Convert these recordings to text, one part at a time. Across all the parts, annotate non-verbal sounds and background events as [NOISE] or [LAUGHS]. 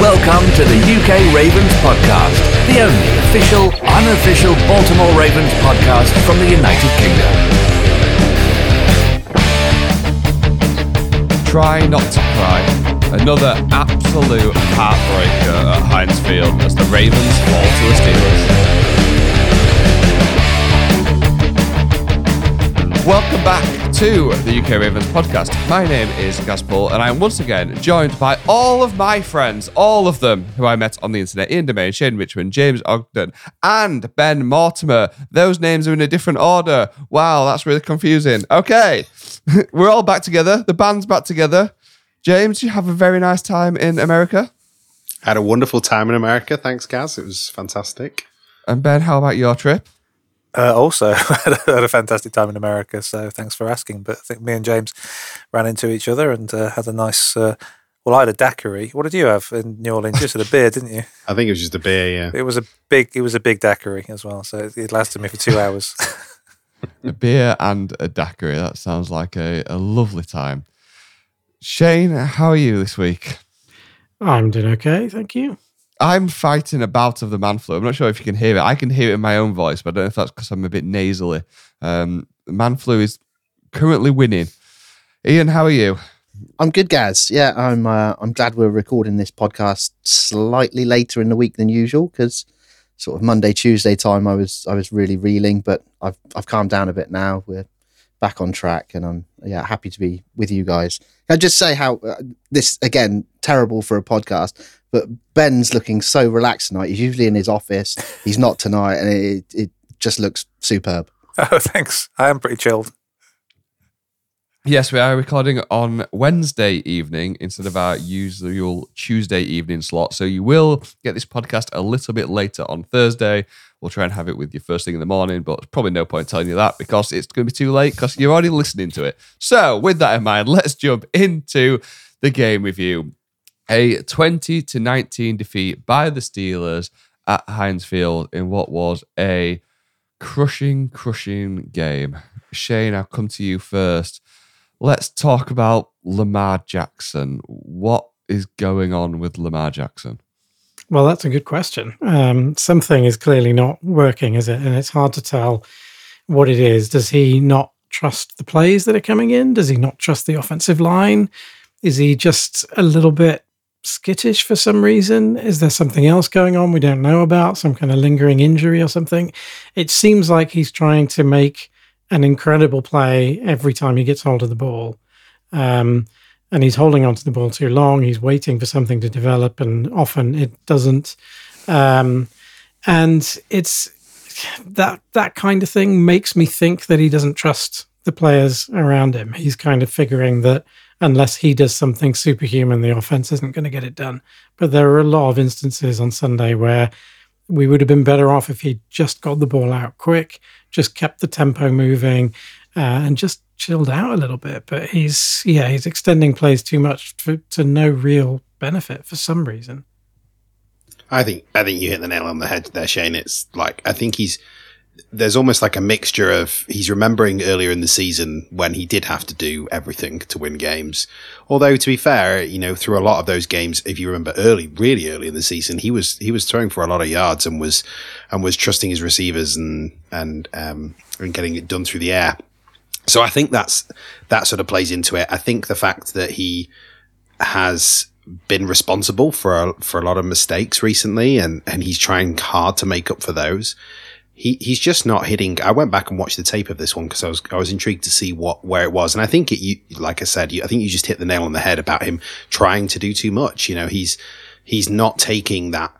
Welcome to the UK Ravens podcast, the only official, unofficial Baltimore Ravens podcast from the United Kingdom. Try not to cry. Another absolute heartbreaker at Heinz Field as the Ravens fall to the Steelers. Welcome back to the UK Ravens podcast. My name is Gus Paul, and I'm once again joined by all of my friends, all of them who I met on the internet Ian Domain, Shane Richmond, James Ogden, and Ben Mortimer. Those names are in a different order. Wow, that's really confusing. Okay, [LAUGHS] we're all back together. The band's back together. James, you have a very nice time in America. Had a wonderful time in America. Thanks, Gaz. It was fantastic. And Ben, how about your trip? Uh, also, [LAUGHS] had a fantastic time in America. So thanks for asking. But I think me and James ran into each other and uh, had a nice. Uh, well, I had a daiquiri. What did you have in New Orleans? Just had a beer, didn't you? [LAUGHS] I think it was just a beer. Yeah, it was a big. It was a big daiquiri as well. So it lasted me for two hours. [LAUGHS] a beer and a daiquiri. That sounds like a, a lovely time. Shane, how are you this week? I'm doing okay, thank you. I'm fighting a bout of the man flu. I'm not sure if you can hear it. I can hear it in my own voice, but I don't know if that's because I'm a bit nasally. Um, man flu is currently winning. Ian, how are you? I'm good, Gaz. Yeah, I'm. Uh, I'm glad we're recording this podcast slightly later in the week than usual because sort of Monday, Tuesday time, I was I was really reeling, but I've I've calmed down a bit now. We're back on track, and I'm yeah happy to be with you guys. I just say how uh, this again terrible for a podcast, but Ben's looking so relaxed tonight. He's usually in his office. He's not tonight, and it it just looks superb. [LAUGHS] Oh, thanks. I am pretty chilled. Yes, we are recording on Wednesday evening instead of our usual Tuesday evening slot. So you will get this podcast a little bit later on Thursday. We'll try and have it with you first thing in the morning, but probably no point telling you that because it's going to be too late because you're already listening to it. So, with that in mind, let's jump into the game review. A 20 to 19 defeat by the Steelers at Heinz Field in what was a crushing, crushing game. Shane, I'll come to you first let's talk about Lamar Jackson. What is going on with Lamar Jackson? Well, that's a good question. Um, something is clearly not working, is it? And it's hard to tell what it is. Does he not trust the plays that are coming in? Does he not trust the offensive line? Is he just a little bit skittish for some reason? Is there something else going on we don't know about? Some kind of lingering injury or something? It seems like he's trying to make an incredible play every time he gets hold of the ball. Um, and he's holding onto the ball too long. He's waiting for something to develop, and often it doesn't. Um, and it's that that kind of thing makes me think that he doesn't trust the players around him. He's kind of figuring that unless he does something superhuman, the offense isn't going to get it done. But there are a lot of instances on Sunday where we would have been better off if he just got the ball out quick, just kept the tempo moving, uh, and just chilled out a little bit. But he's yeah, he's extending plays too much for, to no real benefit for some reason. I think I think you hit the nail on the head there, Shane. It's like I think he's there's almost like a mixture of he's remembering earlier in the season when he did have to do everything to win games. Although to be fair, you know, through a lot of those games, if you remember early, really early in the season, he was he was throwing for a lot of yards and was and was trusting his receivers and and um and getting it done through the air. So I think that's that sort of plays into it. I think the fact that he has been responsible for a, for a lot of mistakes recently and and he's trying hard to make up for those he he's just not hitting. I went back and watched the tape of this one because I was I was intrigued to see what where it was, and I think it. You, like I said, you, I think you just hit the nail on the head about him trying to do too much. You know, he's he's not taking that.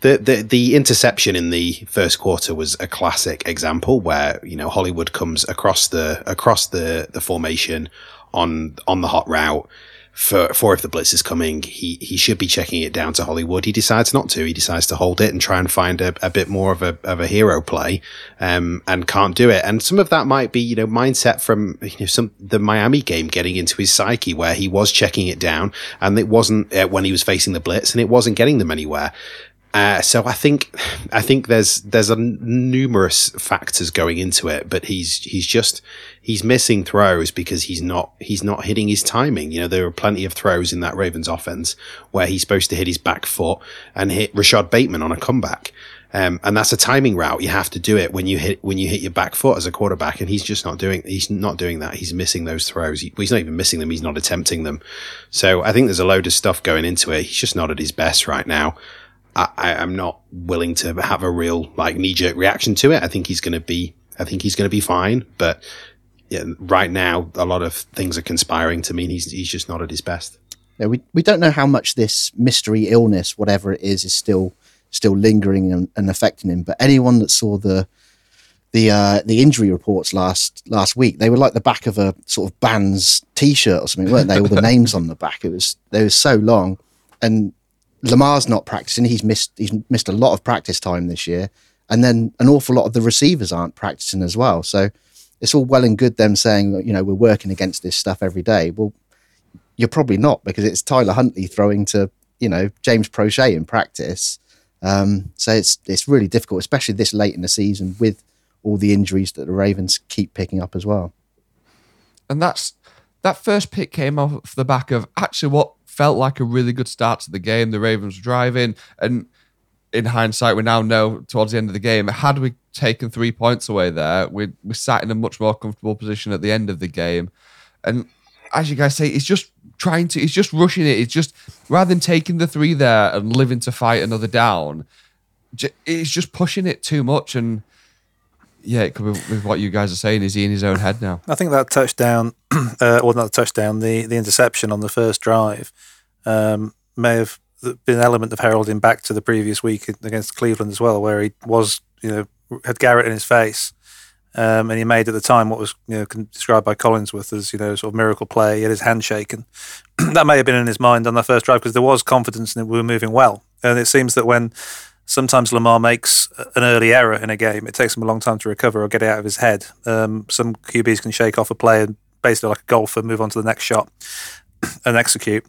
The, the the interception in the first quarter was a classic example where you know Hollywood comes across the across the the formation on on the hot route for, for if the blitz is coming, he, he should be checking it down to Hollywood. He decides not to. He decides to hold it and try and find a, a bit more of a, of a hero play, um, and can't do it. And some of that might be, you know, mindset from, you know, some, the Miami game getting into his psyche where he was checking it down and it wasn't uh, when he was facing the blitz and it wasn't getting them anywhere. Uh, so I think I think there's there's a numerous factors going into it, but he's he's just he's missing throws because he's not he's not hitting his timing. You know, there are plenty of throws in that Ravens offense where he's supposed to hit his back foot and hit Rashod Bateman on a comeback. Um, and that's a timing route. You have to do it when you hit when you hit your back foot as a quarterback, and he's just not doing. He's not doing that. He's missing those throws. He, he's not even missing them. He's not attempting them. So I think there's a load of stuff going into it. He's just not at his best right now. I, am not willing to have a real like knee jerk reaction to it. I think he's going to be. I think he's going to be fine. But yeah, right now, a lot of things are conspiring to mean he's he's just not at his best. Yeah, we we don't know how much this mystery illness, whatever it is, is still still lingering and, and affecting him. But anyone that saw the the uh, the injury reports last last week, they were like the back of a sort of band's t-shirt or something, weren't they? All the [LAUGHS] names on the back. It was they were so long, and Lamar's not practicing. He's missed he's missed a lot of practice time this year, and then an awful lot of the receivers aren't practicing as well. So it's all well and good them saying you know we're working against this stuff every day. Well, you're probably not because it's Tyler Huntley throwing to you know James Proche in practice. Um, so it's it's really difficult, especially this late in the season with all the injuries that the Ravens keep picking up as well. And that's that first pick came off the back of actually what felt like a really good start to the game. The Ravens were driving, and in hindsight, we now know towards the end of the game, had we taken three points away there, we we sat in a much more comfortable position at the end of the game. And as you guys say, he's just trying to, he's just rushing it. He's just rather than taking the three there and living to fight another down, he's just pushing it too much. And yeah, it could be with what you guys are saying. Is he in his own head now? I think that touchdown, [CLEARS THROAT] uh, well, not the touchdown, the the interception on the first drive um, may have been an element of heralding back to the previous week against Cleveland as well, where he was, you know, had Garrett in his face. Um, and he made at the time what was you know described by Collinsworth as you know sort of miracle play. He had his hand shaken. [CLEARS THROAT] that may have been in his mind on the first drive because there was confidence it. We were moving well, and it seems that when sometimes Lamar makes an early error in a game, it takes him a long time to recover or get it out of his head. Um, some QBs can shake off a play and basically like a golfer move on to the next shot and execute.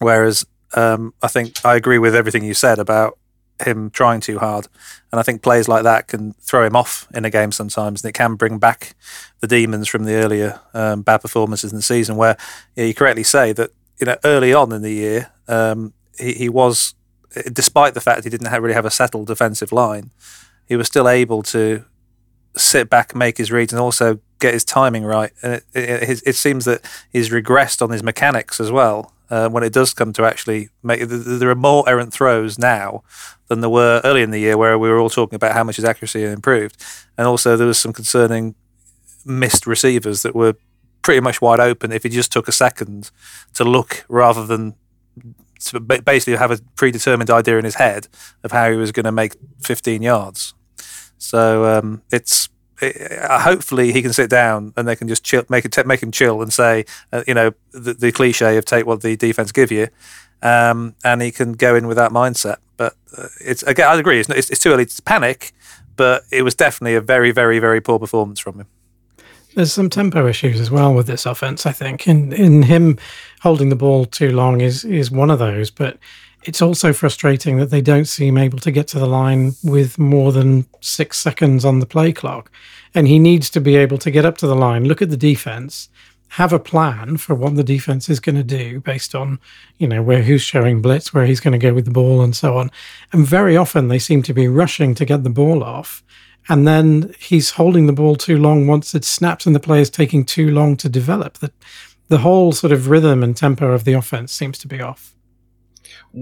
Whereas um, I think I agree with everything you said about him trying too hard. And I think plays like that can throw him off in a game sometimes, and it can bring back the demons from the earlier um, bad performances in the season. Where yeah, you correctly say that you know early on in the year um, he, he, was, despite the fact he didn't have, really have a settled defensive line, he was still able to sit back, make his reads, and also get his timing right. And it, it, it seems that he's regressed on his mechanics as well uh, when it does come to actually make there are more errant throws now than there were early in the year where we were all talking about how much his accuracy had improved and also there was some concerning missed receivers that were pretty much wide open if he just took a second to look rather than basically have a predetermined idea in his head of how he was going to make 15 yards so um, it's uh, hopefully he can sit down and they can just chill, make it make him chill and say, uh, you know, the, the, cliche of take what the defense give you, um, and he can go in with that mindset. But uh, it's again, I agree, it's, it's, it's too early to panic, but it was definitely a very, very, very poor performance from him. There's some tempo issues as well with this offense, I think. In in him holding the ball too long is is one of those, but it's also frustrating that they don't seem able to get to the line with more than six seconds on the play clock. And he needs to be able to get up to the line, look at the defense, have a plan for what the defense is going to do based on, you know, where who's showing blitz, where he's going to go with the ball, and so on. And very often they seem to be rushing to get the ball off. And then he's holding the ball too long once it snaps, and the play is taking too long to develop. That the whole sort of rhythm and tempo of the offense seems to be off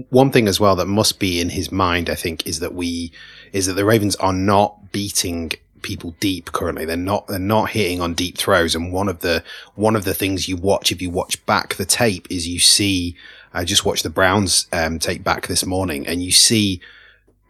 one thing as well that must be in his mind, I think, is that we is that the Ravens are not beating people deep currently. They're not they're not hitting on deep throws. And one of the one of the things you watch if you watch back the tape is you see. I just watched the Browns um, tape back this morning, and you see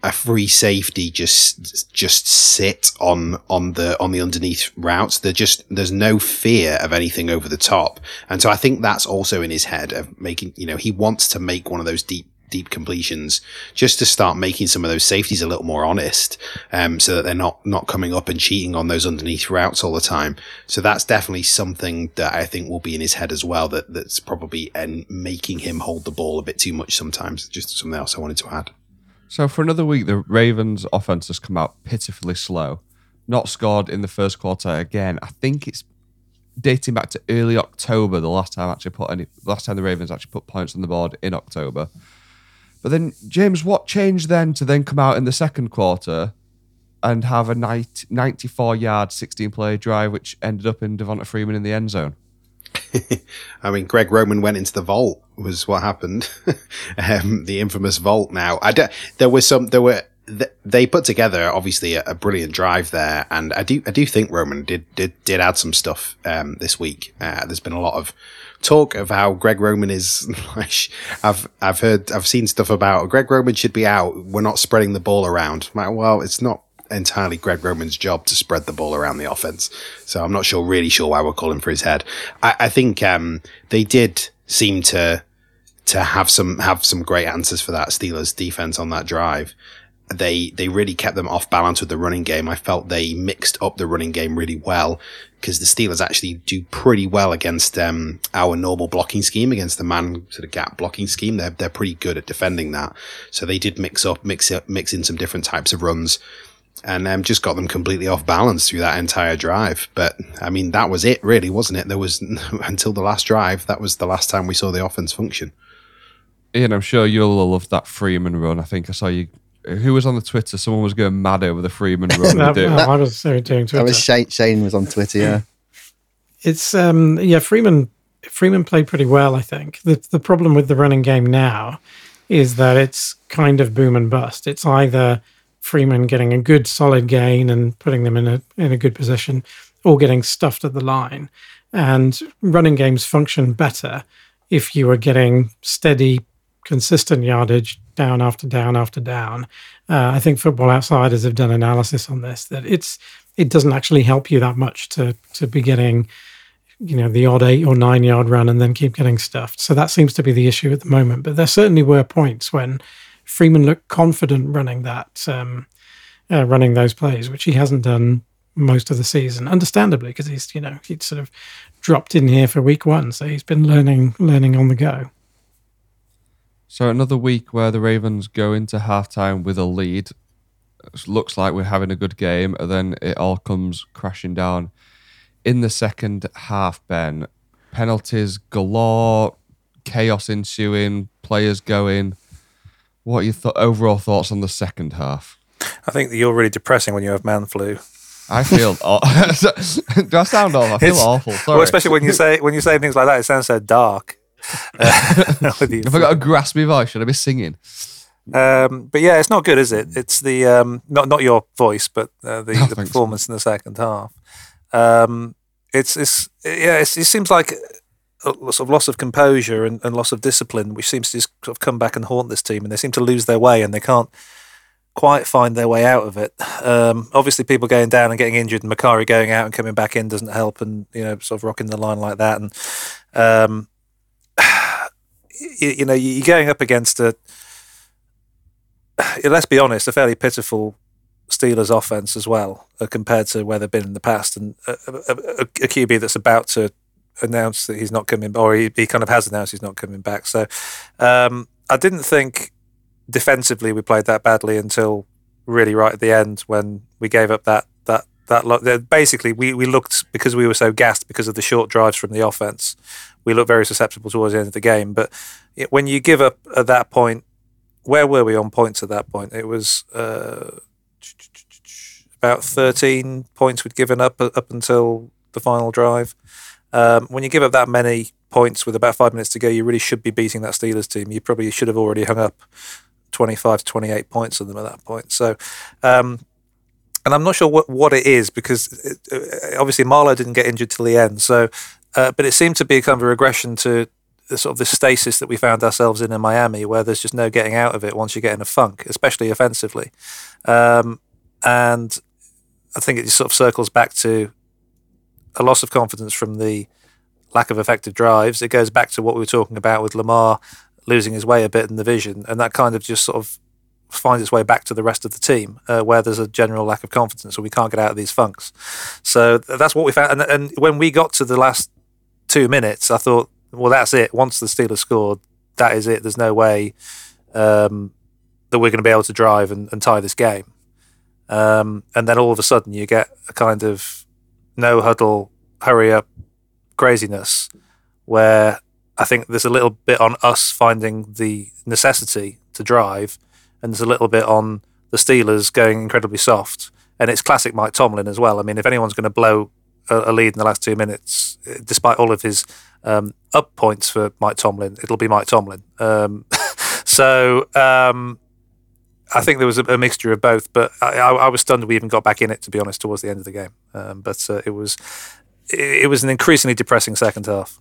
a free safety just just sit on on the on the underneath routes. There just there's no fear of anything over the top, and so I think that's also in his head of making. You know, he wants to make one of those deep deep completions just to start making some of those safeties a little more honest um, so that they're not not coming up and cheating on those underneath routes all the time so that's definitely something that i think will be in his head as well that that's probably and making him hold the ball a bit too much sometimes just something else i wanted to add So for another week, the Ravens' offense has come out pitifully slow. Not scored in the first quarter again. I think it's dating back to early October. The last time actually put any, last time the Ravens actually put points on the board in October. But then James, what changed then to then come out in the second quarter and have a 90, 94 yard, 16 play drive, which ended up in Devonta Freeman in the end zone? [LAUGHS] I mean, Greg Roman went into the vault was what happened. [LAUGHS] um, the infamous vault. Now, I d- there was some, there were, th- they put together obviously a, brilliant drive there, and I do, I do think Roman did did did add some stuff um, this week. Uh, there's been a lot of talk of how Greg Roman is. [LAUGHS] I've I've heard, I've seen stuff about Greg Roman should be out. We're not spreading the ball around. Like, well, it's not entirely Greg Roman's job to spread the ball around the offense. So I'm not sure, really sure why we're calling for his head. I, I think um, they did seem to to have some have some great answers for that Steelers defense on that drive. They they really kept them off balance with the running game. I felt they mixed up the running game really well because the Steelers actually do pretty well against um, our normal blocking scheme, against the man sort of gap blocking scheme. They're they're pretty good at defending that. So they did mix up, mix up, mix in some different types of runs and um, just got them completely off balance through that entire drive. But I mean, that was it, really, wasn't it? There was [LAUGHS] until the last drive. That was the last time we saw the offense function. Ian, I'm sure you'll love that Freeman run. I think I saw you. Who was on the Twitter? Someone was going mad over the Freeman run. that, [LAUGHS] no, I was doing Twitter. That was Shane, Shane was on Twitter. Yeah, [LAUGHS] it's um yeah Freeman Freeman played pretty well. I think the the problem with the running game now is that it's kind of boom and bust. It's either Freeman getting a good solid gain and putting them in a in a good position, or getting stuffed at the line. And running games function better if you are getting steady, consistent yardage down after down after down. Uh, I think Football Outsiders have done analysis on this that it's it doesn't actually help you that much to to be getting you know the odd eight or nine yard run and then keep getting stuffed. So that seems to be the issue at the moment. But there certainly were points when Freeman looked confident running that, um, uh, running those plays, which he hasn't done most of the season, understandably, because he's you know he'd sort of dropped in here for week one, so he's been learning learning on the go. So another week where the Ravens go into halftime with a lead. It looks like we're having a good game, and then it all comes crashing down in the second half. Ben, penalties galore, chaos ensuing, players going. What are your th- overall thoughts on the second half? I think that you're really depressing when you have man flu. I feel. [LAUGHS] [LAUGHS] do I sound awful? I feel it's, awful. Sorry. Well, especially when you say when you say things like that, it sounds so dark. [LAUGHS] Have I got a graspy voice? Should I be singing? Um, but yeah, it's not good, is it? It's the um, not not your voice, but uh, the, oh, the performance so. in the second half. Um, it's it's yeah, it's, it seems like sort of loss of composure and, and, loss of discipline, which seems to just sort of come back and haunt this team, and they seem to lose their way, and they can't quite find their way out of it. Um, obviously, people going down and getting injured, and Mekari going out and coming back in doesn't help, and you know, sort of rocking the line like that, and um, [SIGHS] you, you, know, you're going up against a. [SIGHS] Let's be honest, a fairly pitiful Steelers offense as well, uh, compared to where they've been in the past, and a, a, a QB that's about to announced that he's not coming, or he, he kind of has announced he's not coming back. So um, I didn't think defensively we played that badly until really right at the end when we gave up that that that basically we we looked because we were so gassed because of the short drives from the offense. We looked very susceptible towards the end of the game, but when you give up at that point, where were we on points at that point? It was. Uh, about 13 points we'd given up up until the final drive. Um, when you give up that many points with about five minutes to go, you really should be beating that Steelers team. You probably should have already hung up 25 to 28 points on them at that point. So, um, and I'm not sure what, what it is because it, uh, obviously Marlon didn't get injured till the end. So, uh, but it seemed to be a kind of a regression to the sort of the stasis that we found ourselves in in Miami, where there's just no getting out of it once you get in a funk, especially offensively. Um, and I think it just sort of circles back to a loss of confidence from the lack of effective drives. It goes back to what we were talking about with Lamar losing his way a bit in the vision, and that kind of just sort of finds its way back to the rest of the team, uh, where there's a general lack of confidence, or we can't get out of these funks. So that's what we found. And, and when we got to the last two minutes, I thought, well, that's it. Once the Steelers scored, that is it. There's no way um, that we're going to be able to drive and, and tie this game. Um, and then all of a sudden you get a kind of no huddle, hurry up craziness where I think there's a little bit on us finding the necessity to drive, and there's a little bit on the Steelers going incredibly soft. And it's classic Mike Tomlin as well. I mean, if anyone's going to blow a, a lead in the last two minutes, despite all of his um, up points for Mike Tomlin, it'll be Mike Tomlin. Um, [LAUGHS] so um, I think there was a, a mixture of both, but I, I, was stunned we even got back in it. To be honest, towards the end of the game, um, but uh, it was it, it, was an increasingly depressing second half.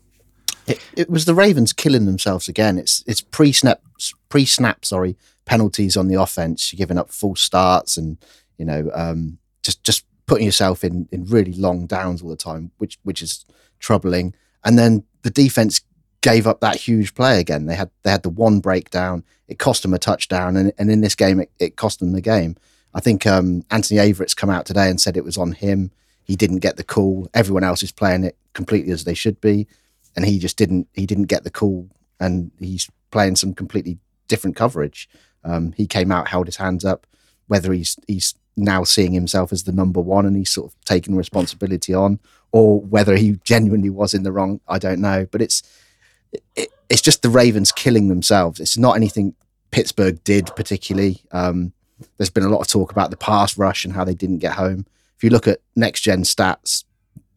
It, it, was the Ravens killing themselves again. It's it's pre snap pre snap sorry penalties on the offense. You're giving up full starts and you know um, just just putting yourself in in really long downs all the time, which which is troubling. And then the defense gave up that huge play again. They had they had the one breakdown. It cost them a touchdown, and, and in this game, it, it cost them the game. I think um, Anthony Averett's come out today and said it was on him. He didn't get the call. Everyone else is playing it completely as they should be, and he just didn't. He didn't get the call, and he's playing some completely different coverage. Um, he came out, held his hands up. Whether he's he's now seeing himself as the number one and he's sort of taking responsibility on, or whether he genuinely was in the wrong, I don't know. But it's it, it's just the Ravens killing themselves. It's not anything Pittsburgh did particularly. Um, there's been a lot of talk about the pass rush and how they didn't get home. If you look at next gen stats,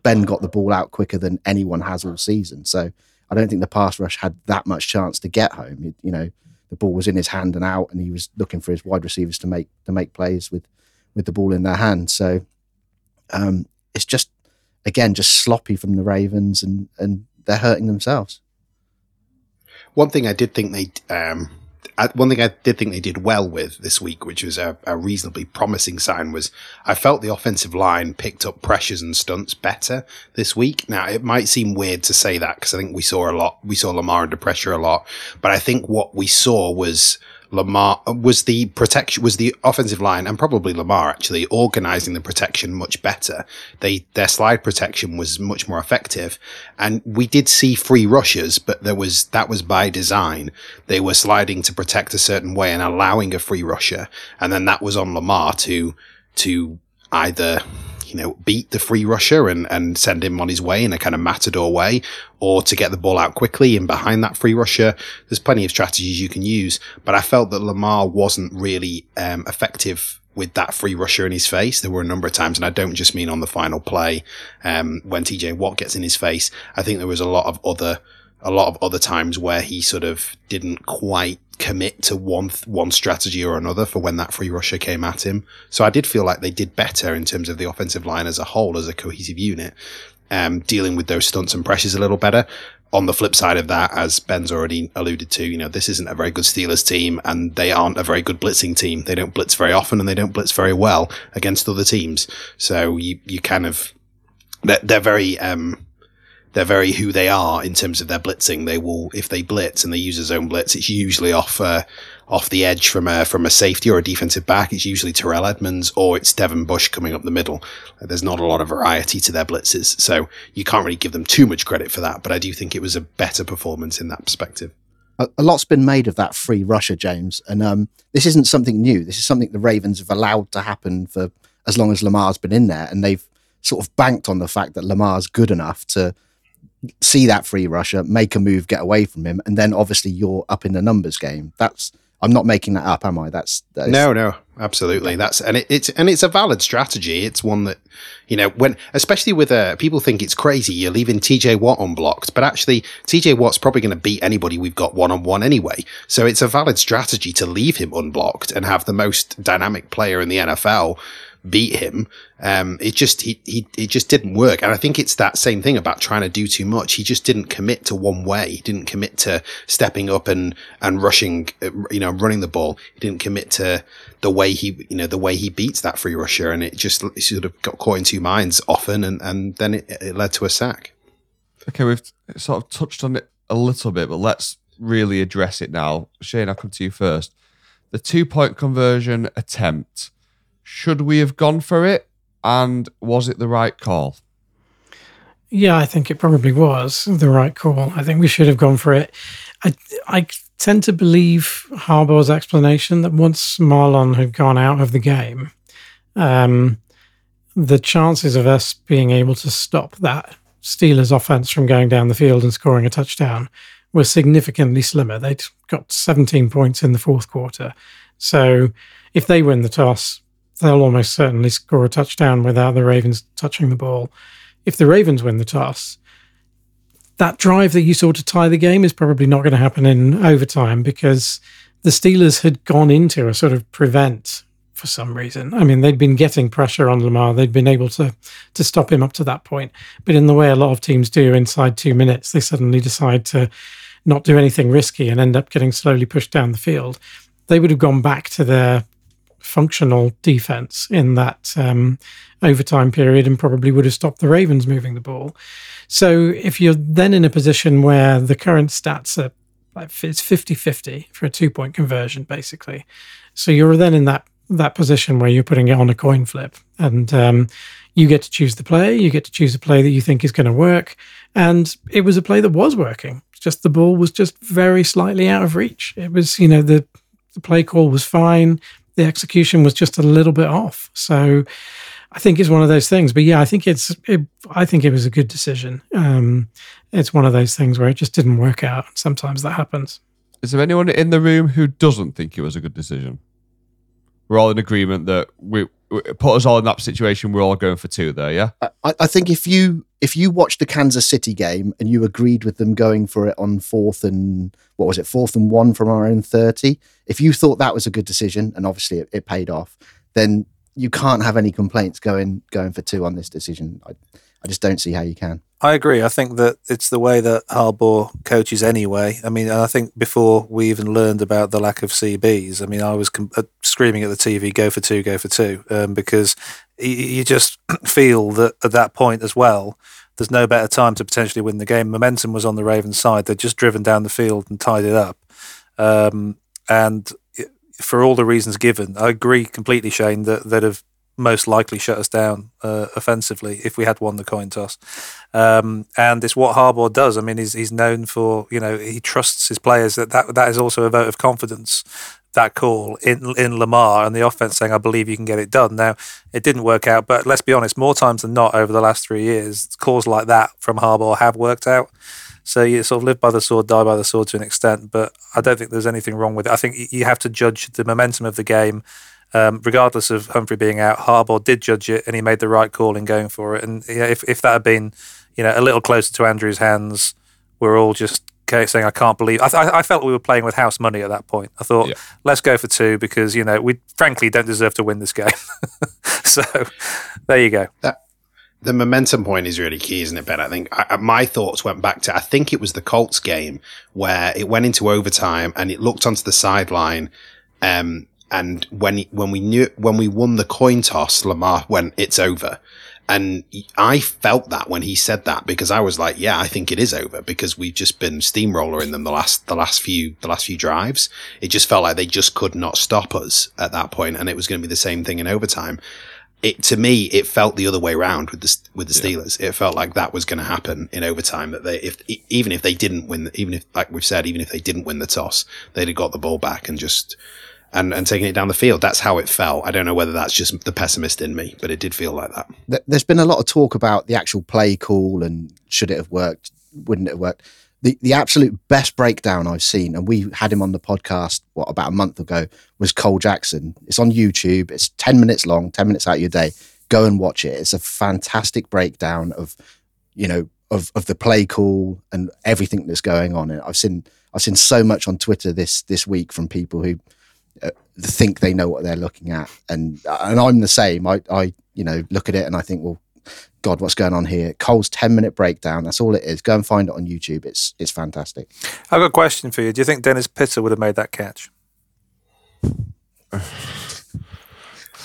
Ben got the ball out quicker than anyone has all season. So I don't think the pass rush had that much chance to get home. You, you know, the ball was in his hand and out, and he was looking for his wide receivers to make to make plays with with the ball in their hand. So um, it's just again just sloppy from the Ravens, and and they're hurting themselves. One thing I did think they, um, one thing I did think they did well with this week, which was a, a, reasonably promising sign, was I felt the offensive line picked up pressures and stunts better this week. Now it might seem weird to say that because I think we saw a lot, we saw Lamar under pressure a lot, but I think what we saw was Lamar uh, was the protection was the offensive line and probably Lamar actually organizing the protection much better. They their slide protection was much more effective, and we did see free rushes, but there was that was by design. They were sliding to protect a certain way and allowing a free rusher, and then that was on Lamar to to either you know, beat the free rusher and, and send him on his way in a kind of matador way, or to get the ball out quickly and behind that free rusher. There's plenty of strategies you can use, but I felt that Lamar wasn't really um, effective with that free rusher in his face. There were a number of times, and I don't just mean on the final play um, when TJ Watt gets in his face. I think there was a lot of other a lot of other times where he sort of didn't quite commit to one one strategy or another for when that free rusher came at him. So I did feel like they did better in terms of the offensive line as a whole, as a cohesive unit, um, dealing with those stunts and pressures a little better. On the flip side of that, as Ben's already alluded to, you know, this isn't a very good Steelers team and they aren't a very good blitzing team. They don't blitz very often and they don't blitz very well against other teams. So you, you kind of, they're, they're very, um, they're very who they are in terms of their blitzing. They will, if they blitz and they use a zone blitz, it's usually off, uh, off the edge from a, from a safety or a defensive back. It's usually Terrell Edmunds or it's Devin Bush coming up the middle. There's not a lot of variety to their blitzes. So you can't really give them too much credit for that. But I do think it was a better performance in that perspective. A, a lot's been made of that free rusher, James. And, um, this isn't something new. This is something the Ravens have allowed to happen for as long as Lamar's been in there. And they've sort of banked on the fact that Lamar's good enough to, see that free rusher, make a move, get away from him, and then obviously you're up in the numbers game. That's I'm not making that up, am I? That's, that's no, no, absolutely. That's and it, it's and it's a valid strategy. It's one that you know when, especially with uh, people think it's crazy. You're leaving TJ Watt unblocked, but actually TJ Watt's probably going to beat anybody we've got one on one anyway. So it's a valid strategy to leave him unblocked and have the most dynamic player in the NFL beat him. Um, it just he, he it just didn't work, and I think it's that same thing about trying to do too much. He just didn't commit to one way. He didn't commit to stepping up and and rushing, uh, you know, running the ball. He didn't commit to the way he you know the way he beats that free rusher, and it just it sort of got caught in two minds often, and and then it, it led to a sack. Okay, we've sort of touched on it a little bit, but let's really address it now. Shane, I'll come to you first. The two point conversion attempt should we have gone for it? And was it the right call? Yeah, I think it probably was the right call. I think we should have gone for it. I, I tend to believe Harbaugh's explanation that once Marlon had gone out of the game, um, the chances of us being able to stop that Steelers offense from going down the field and scoring a touchdown were significantly slimmer. They'd got 17 points in the fourth quarter. So if they win the toss, they'll almost certainly score a touchdown without the Ravens touching the ball. If the Ravens win the toss, that drive that you saw to tie the game is probably not going to happen in overtime because the Steelers had gone into a sort of prevent for some reason. I mean, they'd been getting pressure on Lamar. They'd been able to to stop him up to that point. But in the way a lot of teams do inside two minutes, they suddenly decide to not do anything risky and end up getting slowly pushed down the field. They would have gone back to their functional defense in that um, overtime period and probably would have stopped the Ravens moving the ball. So if you're then in a position where the current stats are like it's 50-50 for a two-point conversion basically. So you're then in that that position where you're putting it on a coin flip and um, you get to choose the play, you get to choose a play that you think is going to work and it was a play that was working. Just the ball was just very slightly out of reach. It was, you know, the the play call was fine. The execution was just a little bit off. So I think it's one of those things. But yeah, I think it's. It, I think it was a good decision. Um, it's one of those things where it just didn't work out. Sometimes that happens. Is there anyone in the room who doesn't think it was a good decision? We're all in agreement that we, we put us all in that situation. We're all going for two there. Yeah. I, I think if you if you watched the Kansas City game and you agreed with them going for it on fourth and what was it fourth and one from our own thirty, if you thought that was a good decision and obviously it, it paid off, then you can't have any complaints going going for two on this decision. I, I just don't see how you can. I agree. I think that it's the way that Harbaugh coaches anyway. I mean, I think before we even learned about the lack of CBs, I mean, I was com- uh, screaming at the TV, "Go for two, go for two, um, because y- you just [CLEARS THROAT] feel that at that point as well, there's no better time to potentially win the game. Momentum was on the Ravens' side; they'd just driven down the field and tied it up, um, and for all the reasons given, I agree completely, Shane, that that have most likely shut us down uh, offensively if we had won the coin toss. Um, and it's what Harbaugh does. I mean, he's, he's known for, you know, he trusts his players. That, that that is also a vote of confidence, that call in, in Lamar and the offense saying, I believe you can get it done. Now, it didn't work out, but let's be honest, more times than not over the last three years, calls like that from Harbaugh have worked out. So you sort of live by the sword, die by the sword to an extent. But I don't think there's anything wrong with it. I think you have to judge the momentum of the game um, regardless of Humphrey being out, Harbaugh did judge it and he made the right call in going for it. And yeah, if, if that had been, you know, a little closer to Andrew's hands, we're all just saying, I can't believe. I, th- I felt we were playing with house money at that point. I thought, yeah. let's go for two because, you know, we frankly don't deserve to win this game. [LAUGHS] so there you go. That, the momentum point is really key, isn't it, Ben? I think I, my thoughts went back to I think it was the Colts game where it went into overtime and it looked onto the sideline. Um, and when when we knew when we won the coin toss, Lamar went, "It's over." And I felt that when he said that because I was like, yeah, I think it is over because we've just been steamrolling them the last, the last few, the last few drives. It just felt like they just could not stop us at that point, and it was going to be the same thing in overtime. It to me, it felt the other way around with the with the Steelers. Yeah. It felt like that was going to happen in overtime. That they, if even if they didn't win, even if like we've said, even if they didn't win the toss, they'd have got the ball back and just and, and taking it down the field. That's how it felt. I don't know whether that's just the pessimist in me, but it did feel like that. There's been a lot of talk about the actual play call and should it have worked, wouldn't it have worked. The, the absolute best breakdown I've seen, and we had him on the podcast, what, about a month ago, was Cole Jackson. It's on YouTube. It's 10 minutes long, 10 minutes out of your day. Go and watch it. It's a fantastic breakdown of, you know, of, of the play call and everything that's going on. And I've seen I've seen so much on Twitter this this week from people who think they know what they're looking at, and and I'm the same. I I you know look at it and I think, well, God, what's going on here? Cole's ten minute breakdown. That's all it is. Go and find it on YouTube. It's it's fantastic. I've got a question for you. Do you think Dennis Pitta would have made that catch? [LAUGHS]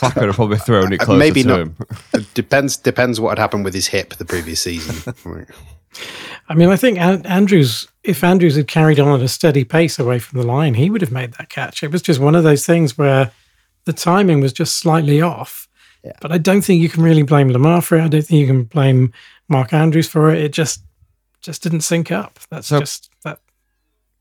I could have probably thrown it uh, closer Maybe to not. him. depends depends what had happened with his hip the previous season. [LAUGHS] I mean, I think Andrews, if Andrews had carried on at a steady pace away from the line, he would have made that catch. It was just one of those things where the timing was just slightly off. Yeah. But I don't think you can really blame Lamar for it. I don't think you can blame Mark Andrews for it. It just just didn't sync up. That's so, just that.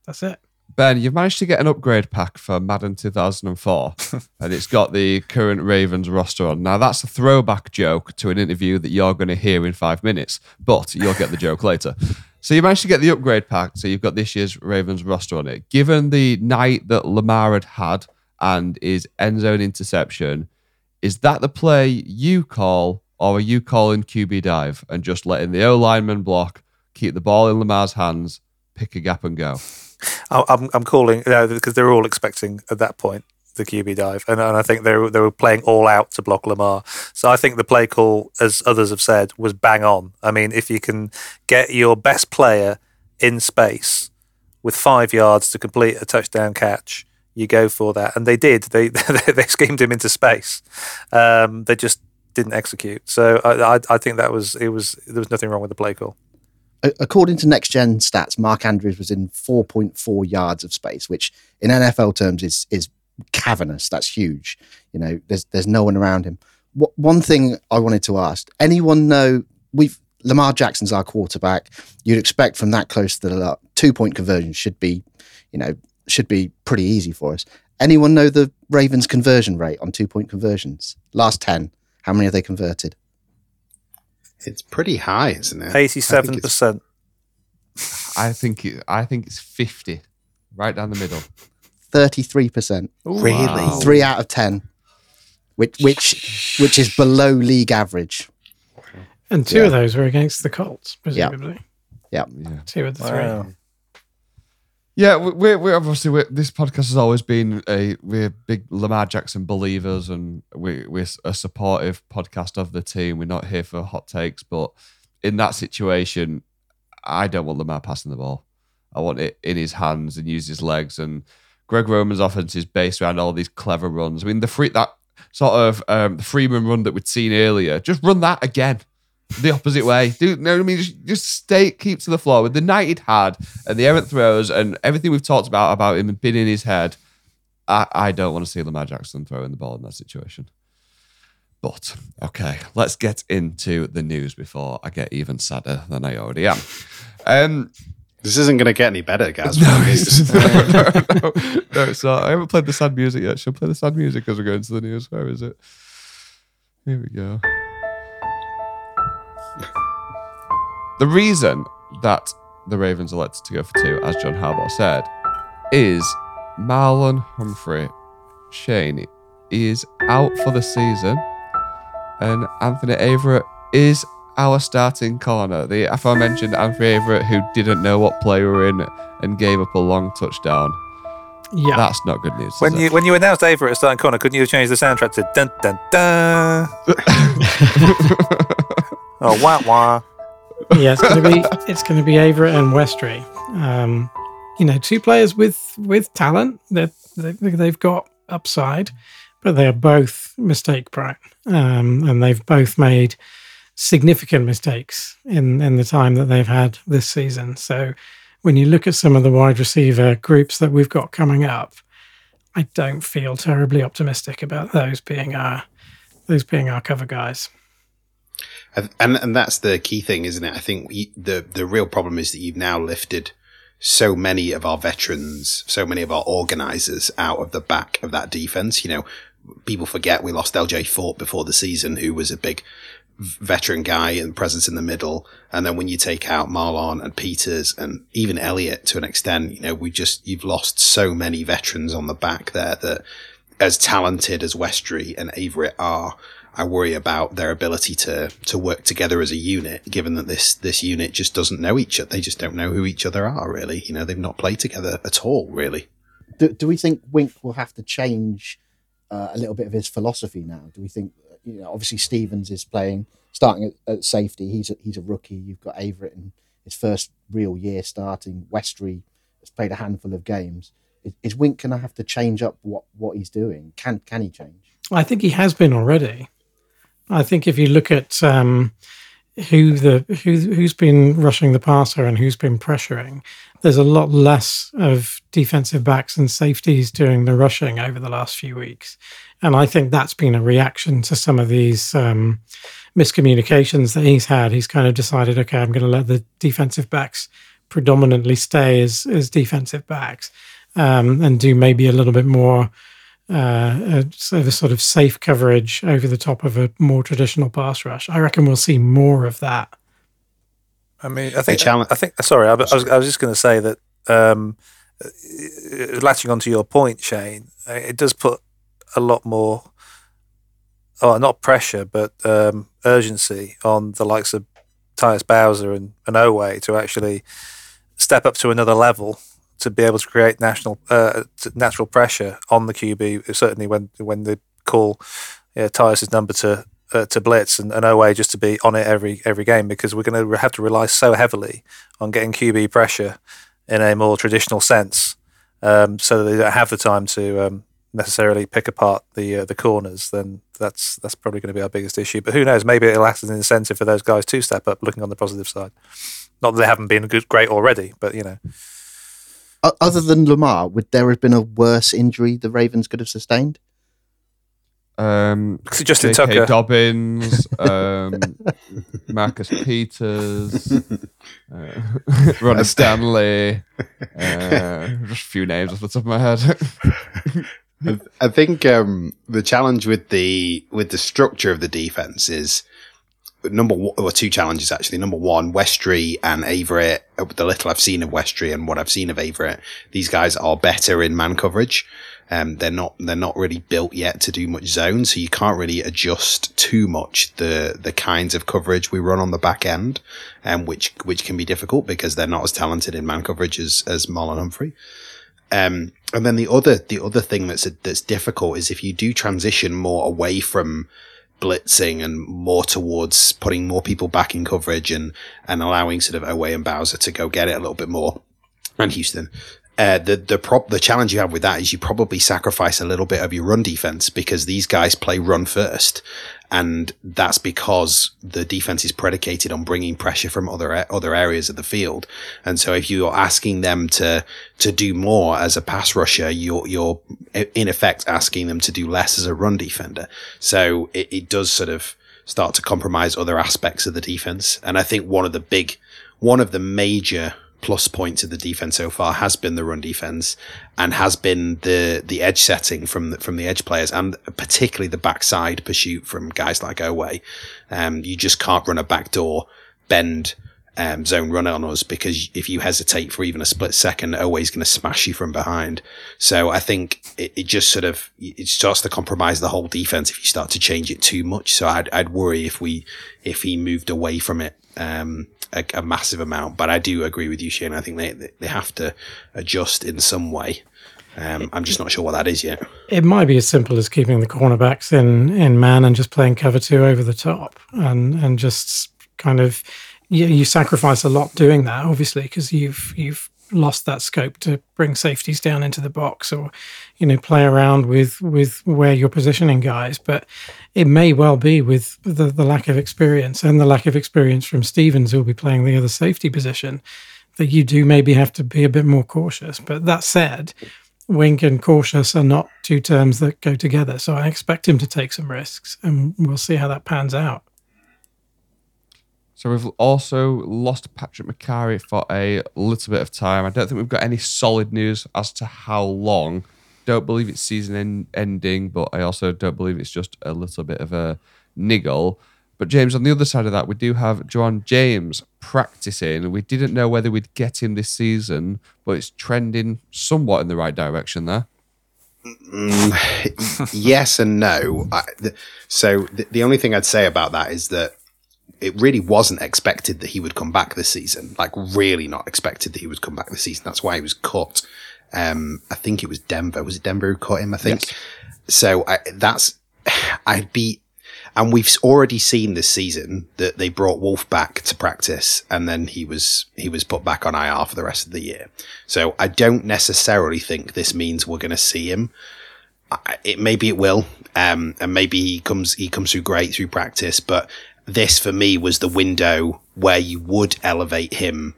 That's it. Ben, you've managed to get an upgrade pack for Madden 2004, [LAUGHS] and it's got the current Ravens roster on. Now, that's a throwback joke to an interview that you're going to hear in five minutes, but you'll get the joke later. [LAUGHS] So, you managed to get the upgrade pack, so you've got this year's Ravens roster on it. Given the night that Lamar had had and his end zone interception, is that the play you call, or are you calling QB dive and just letting the O lineman block, keep the ball in Lamar's hands, pick a gap and go? [LAUGHS] I'm, I'm calling because they're all expecting at that point the QB dive, and, and I think they were, they were playing all out to block Lamar. So I think the play call, as others have said, was bang on. I mean, if you can get your best player in space with five yards to complete a touchdown catch, you go for that, and they did. They [LAUGHS] they schemed him into space. Um, they just didn't execute. So I, I I think that was it was there was nothing wrong with the play call. According to next gen stats, Mark Andrews was in 4.4 yards of space, which in NFL terms is is cavernous. That's huge. You know, there's there's no one around him. One thing I wanted to ask: anyone know we've Lamar Jackson's our quarterback. You'd expect from that close to the two point conversion should be, you know, should be pretty easy for us. Anyone know the Ravens conversion rate on two point conversions? Last ten, how many have they converted? It's pretty high, isn't it? Eighty-seven percent. I think it, I think it's 50, right down the middle. Thirty-three percent. Really? Wow. three out of ten, which which which is below league average. And two Yeah. of those were against the Colts, presumably. Yeah. Two of the Wow. Yeah, we- we're, we're obviously we're, this podcast has always been a we're big Lamar Jackson believers, and we, we're a supportive podcast of the team. We're not here for hot takes, but in that situation, I don't want Lamar passing the ball. I want it in his hands and use his legs. And Greg Roman's offense is based around all these clever runs. I mean, the free that sort of um, the Freeman run that we'd seen earlier, just run that again. The opposite way, dude. No, I mean, just, just stay, keep to the floor with the night he'd had and the errant throws and everything we've talked about about him being in his head. I, I don't want to see Lamar Jackson throwing the ball in that situation. But okay, let's get into the news before I get even sadder than I already am. Um, This isn't going to get any better, guys. no, [LAUGHS] it's- [LAUGHS] no, no, no, so I haven't played the sad music yet. Should I play the sad music as we're going to the news? Where is it? Here we go. The reason that the Ravens elected to go for two, as John Harbaugh said, is Marlon Humphrey, Shane, is out for the season, and Anthony Averett is our starting corner. The aforementioned Anthony Averett, who didn't know what play we were in and gave up a long touchdown. Yeah. That's not good news. is When it? you when you announced Averett starting corner, couldn't you have changed the soundtrack to dun dun dun? [LAUGHS] [LAUGHS] [LAUGHS] oh wah wah. yeah, it's going to be it's to be Averett and Westry. Um, you know, two players with with talent that they, they've got upside, but they are both mistake prone, um, and they've both made significant mistakes in in the time that they've had this season. So, when you look at some of the wide receiver groups that we've got coming up, I don't feel terribly optimistic about those being our those being our cover guys. And, and that's the key thing, isn't it? I think we, the the real problem is that you've now lifted so many of our veterans, so many of our organisers out of the back of that defense. You know, people forget we lost LJ Fort before the season, who was a big veteran guy and presence in the middle. And then when you take out Marlon and Peters and even Elliott to an extent, you know, we just you've lost so many veterans on the back there that as talented as Westry and Averett are, I worry about their ability to to work together as a unit, given that this this unit just doesn't know each other. They just don't know who each other are, really. You know, they've not played together at all, really. Do, do we think Wink will have to change uh, a little bit of his philosophy now? Do we think, you know, obviously Stephens is playing, starting at, at safety. He's a, he's a rookie. You've got Averett in his first real year starting. Westry has played a handful of games. Is, is Wink going to have to change up what, what he's doing? Can can he change? I think he has been already. I think if you look at um, who the who who's been rushing the passer and who's been pressuring, there's a lot less of defensive backs and safeties doing the rushing over the last few weeks, and I think that's been a reaction to some of these um, miscommunications that he's had. He's kind of decided, okay, I'm going to let the defensive backs predominantly stay as as defensive backs. um, and do maybe a little bit more uh, a, a sort of safe coverage over the top of a more traditional pass rush. I reckon we'll see more of that. I mean, I think. I think. Sorry, I, I was. I was just going to say that. Um, uh, latching onto your point, Shane, uh, it does put a lot more. Oh, not pressure, but um, urgency on the likes of Tyus Bowser and, and Oweh to actually step up to another level to be able to create national uh, natural pressure on the QB. Certainly when when they call yeah, Tyus' number to uh, to blitz and, and Oweh just to be on it every every game because we're going to have to rely so heavily on getting QB pressure in a more traditional sense, um, so they don't have the time to um, necessarily pick apart the uh, the corners. Then that's that's probably going to be our biggest issue. But who knows? Maybe it'll act as an incentive for those guys to step up. Looking on the positive side, not that they haven't been good, great already, but you know other than Lamar, would there have been a worse injury the Ravens could have sustained? Um, Justin Tucker, Dobbins, [LAUGHS] um, Marcus Peters, [LAUGHS] uh, [LAUGHS] Ronnie Stanley, uh, just a few names off the top of my head. I think um, the challenge with the with the structure of the defense is number one, or two challenges actually. Number one, Westry and Averett. The little I've seen of Westry and what I've seen of Averett, these guys are better in man coverage. Um, they're not they're not really built yet to do much zone, so you can't really adjust too much the the kinds of coverage we run on the back end, um, which which can be difficult because they're not as talented in man coverage as as Marlon Humphrey. Um, and then the other the other thing that's that's difficult is if you do transition more away from blitzing and more towards putting more people back in coverage and, and allowing sort of Oweh and Bowser to go get it a little bit more and Houston. Uh, the the prop the challenge you have with that is you probably sacrifice a little bit of your run defense because these guys play run first, and that's because the defense is predicated on bringing pressure from other other areas of the field. And so, if you're asking them to to do more as a pass rusher, you're you're in effect asking them to do less as a run defender. So it, it does sort of start to compromise other aspects of the defense. And I think one of the big, one of the major plus points of the defense so far has been the run defense and has been the the edge setting from the, from the edge players and particularly the backside pursuit from guys like Oweh. Um, you just can't run a backdoor bend um, zone run on us because if you hesitate for even a split second, Oweh's going to smash you from behind. So I think it, it, just sort of it starts to compromise the whole defense if you start to change it too much. So I'd I'd worry if we if he moved away from it. Um, a, a, massive amount. But I do agree with you, Shane. I think they they have to adjust in some way. Um, I'm just not sure what that is yet. It might be as simple as keeping the cornerbacks in in man and just playing cover two over the top, and and just kind of you, you sacrifice a lot doing that, obviously, because you've you've lost that scope to bring safeties down into the box or you know play around with with where you're positioning guys but it may well be with the, the lack of experience and the lack of experience from Stephens who'll be playing the other safety position that you do maybe have to be a bit more cautious but that said wink and cautious are not two terms that go together so I expect him to take some risks and we'll see how that pans out so we've also lost Patrick Mekari for a little bit of time. I don't think we've got any solid news as to how long. Don't believe it's season en- ending, but I also don't believe it's just a little bit of a niggle. But James, on the other side of that, we do have Ja'Wuan James practicing. We didn't know whether we'd get him this season, but it's trending somewhat in the right direction there. Mm, [LAUGHS] yes and no. I, so the only thing I'd say about that is that it really wasn't expected that he would come back this season. Like really not expected that he would come back this season. That's why he was cut. Um, I think it was Denver. Was it Denver who caught him? I think. Yes. So I, that's, [SIGHS] I'd be, and we've already seen this season that they brought Wolfe back to practice and then he was, he was put back on IR for the rest of the year. So I don't necessarily think this means we're going to see him. It maybe it will, um, and maybe he comes he comes through great through practice, but this for me was the window where you would elevate him,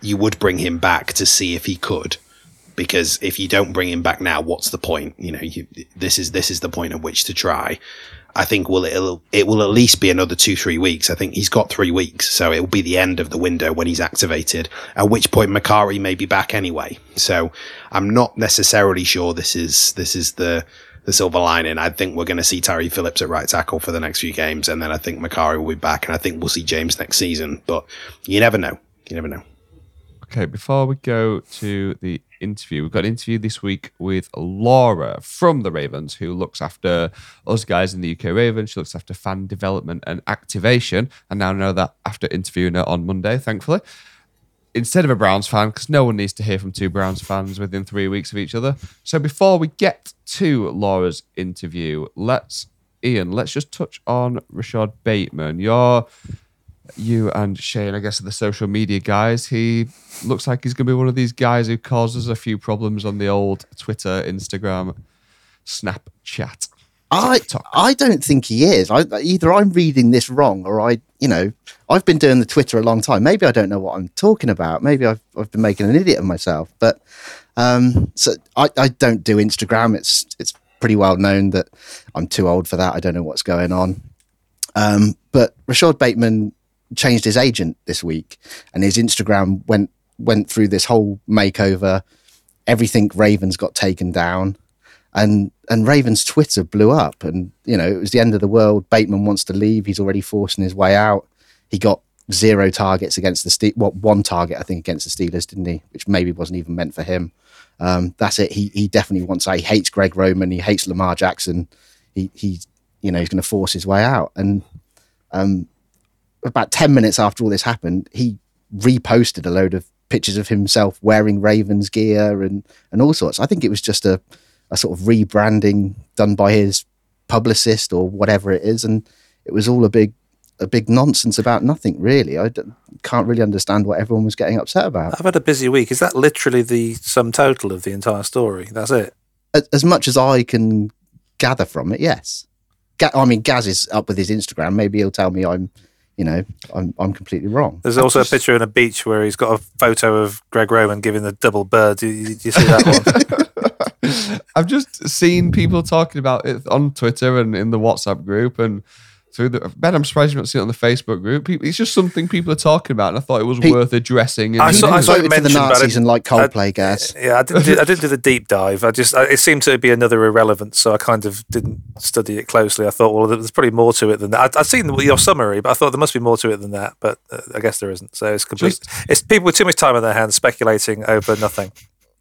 you would bring him back to see if he could. Because if you don't bring him back now, what's the point? You know, you, this is this is the point at which to try. I think will it'll, it will at least be another two three weeks. I think he's got three weeks, so it will be the end of the window when he's activated. At which point Mekari may be back anyway. So I'm not necessarily sure this is this is the the silver lining. I think we're going to see Tyre Phillips at right tackle for the next few games, and then I think Mekari will be back, and I think we'll see James next season. But you never know. You never know. Okay, before we go to the interview, we've got an interview this week with Laura from the Ravens, who looks after us guys in the UK Ravens. She looks after fan development and activation. And now know that after interviewing her on Monday, thankfully, instead of a Browns fan, because no one needs to hear from two Browns fans within three weeks of each other. So before we get to Laura's interview, let's Ian, let's just touch on Rashod Bateman. You're you and Shane, I guess, are the social media guys. He looks like he's going to be one of these guys who causes a few problems on the old Twitter, Instagram, Snapchat. I TikTok. I don't think he is. I, either I'm reading this wrong, or I, you know, I've been doing the Twitter a long time. Maybe I don't know what I'm talking about. Maybe I've I've been making an idiot of myself. But um, so I, I don't do Instagram. It's it's pretty well known that I'm too old for that. I don't know what's going on. Um, but Rashod Bateman changed his agent this week, and his Instagram went went through this whole makeover. Everything Ravens got taken down, and and Ravens Twitter blew up, and you know it was the end of the world. Bateman wants to leave. He's already forcing his way out. He got zero targets against the Ste- what one target I think against the Steelers, didn't he? Which maybe wasn't even meant for him. Um, that's it. He he definitely wants. out. He hates Greg Roman. He hates Lamar Jackson. He he's you know he's going to force his way out. And um, about ten minutes after all this happened, he reposted a load of pictures of himself wearing Ravens gear and and all sorts. I think it was just a a sort of rebranding done by his publicist or whatever it is, and it was all a big a big nonsense about nothing really. I d- can't really understand what everyone was getting upset about. I've had a busy week. Is that literally the sum total of the entire story? That's it. As, as much as I can gather from it, yes. Ga- I mean, Gaz is up with his Instagram. Maybe he'll tell me I'm, you know, I'm I'm completely wrong. There's also a picture on a beach where he's got a photo of Greg Roman giving the double bird. Do you, do you see that one? [LAUGHS] I've just seen people talking about it on Twitter and in the WhatsApp group and through the Ben. I'm surprised you don't see it on the Facebook group. People, it's just something people are talking about, and I thought it was Pe- worth addressing. I saw- I saw it for the I Nazis and like Coldplay, Gaz. yeah, I didn't. Do, I didn't do the deep dive. I just I, it seemed to be another irrelevance, so I kind of didn't study it closely. I thought, well, there's probably more to it than that. I'd, I'd seen your summary, but I thought there must be more to it than that. But uh, I guess there isn't. So it's complete. it's people with too much time on their hands speculating over nothing.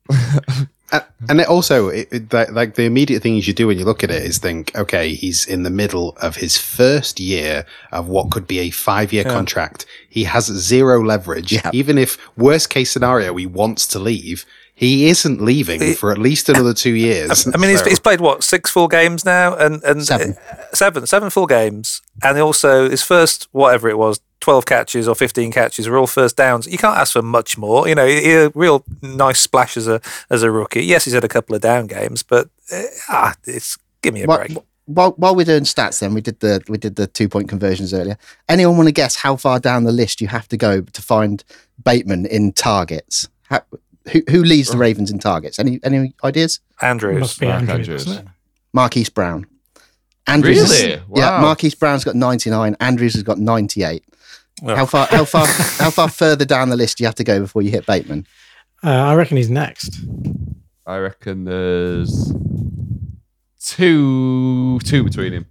[LAUGHS] Uh, and it also, it, it, that, like the immediate things you do when you look at it is think, okay, he's in the middle of his first year of what could be a five-year contract. He has zero leverage. Yeah. Even if worst case scenario he wants to leave, he isn't leaving for at least another two years. I mean, he's, So- he's played what six full games now, and and Seven. uh, seven, seven full games, and also his first whatever it was, twelve catches or fifteen catches were all first downs. You can't ask for much more. You know, he, he- a real nice splash as a as a rookie. Yes, he's had a couple of down games, but uh, ah, it's give me a While, break. while, while we're doing stats, then we did the we did the two point conversions earlier. Anyone want to guess how far down the list you have to go to find Bateman in targets? How, who who leads the Ravens in targets? Any any ideas? Andrews. Must be Mark Andrews, Andrews. Marquise Brown. Andrews is- Really? yeah, Wow. Marquise Brown's got 99. Andrews has got 98. Well. How far how far [LAUGHS] how far further down the list do you have to go before you hit Bateman? Uh, I reckon he's next. I reckon there's two two between him.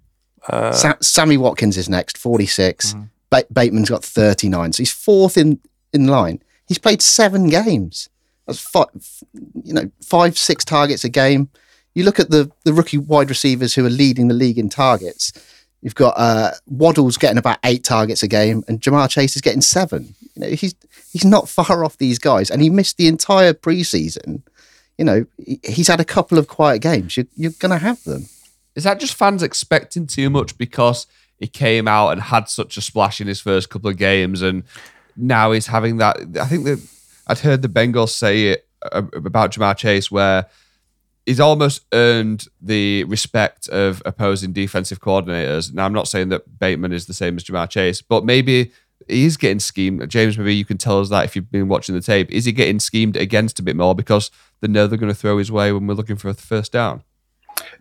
Uh, Sa- Sammy Watkins is next, 46. Mm. Ba- Bateman's got 39. So he's fourth in, in line. He's played seven games. That's five, you know, five, six targets a game. You look at the, the rookie wide receivers who are leading the league in targets. You've got uh, Waddle's getting about eight targets a game, and Ja'Marr Chase is getting seven. You know, he's he's not far off these guys, and he missed the entire preseason. You know, he's had a couple of quiet games. You're, you're going to have them. Is that just fans expecting too much because he came out and had such a splash in his first couple of games, and now he's having that? I think that I'd heard the Bengals say it uh, about Ja'Marr Chase, where he's almost earned the respect of opposing defensive coordinators. Now, I'm not saying that Bateman is the same as Ja'Marr Chase, but maybe he's getting schemed. James, maybe you can tell us that if you've been watching the tape. Is he getting schemed against a bit more because they know they're going to throw his way when we're looking for a first down?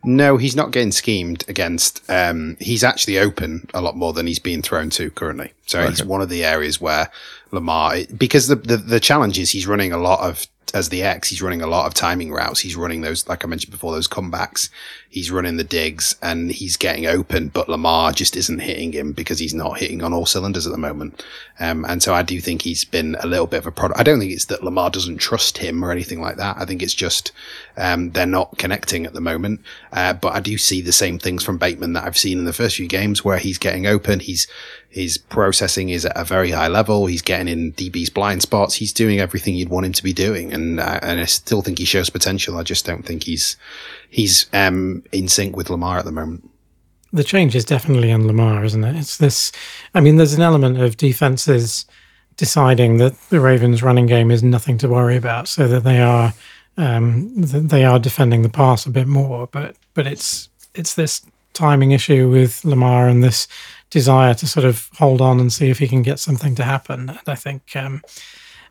No, he's not getting schemed against. Um, he's actually open a lot more than he's being thrown to currently. So he's one of the areas where Lamar, because the, the, the challenge is he's running a lot of as the X, he's running a lot of timing routes. He's running those, like I mentioned before, those comebacks. He's running the digs and he's getting open, but Lamar just isn't hitting him because he's not hitting on all cylinders at the moment. Um, and so I do think he's been a little bit of a product. I don't think it's that Lamar doesn't trust him or anything like that. I think it's just um, they're not connecting at the moment. Uh, but I do see the same things from Bateman that I've seen in the first few games where he's getting open. He's his processing is at a very high level. He's getting in DB's blind spots. He's doing everything you'd want him to be doing, and uh, and I still think he shows potential. I just don't think he's he's um, in sync with Lamar at the moment. The change is definitely in Lamar, isn't it? It's this. I mean, there's an element of defenses deciding that the Ravens' running game is nothing to worry about, so that they are um, they are defending the pass a bit more. But but it's it's this timing issue with Lamar and this desire to sort of hold on and see if he can get something to happen. And I think um,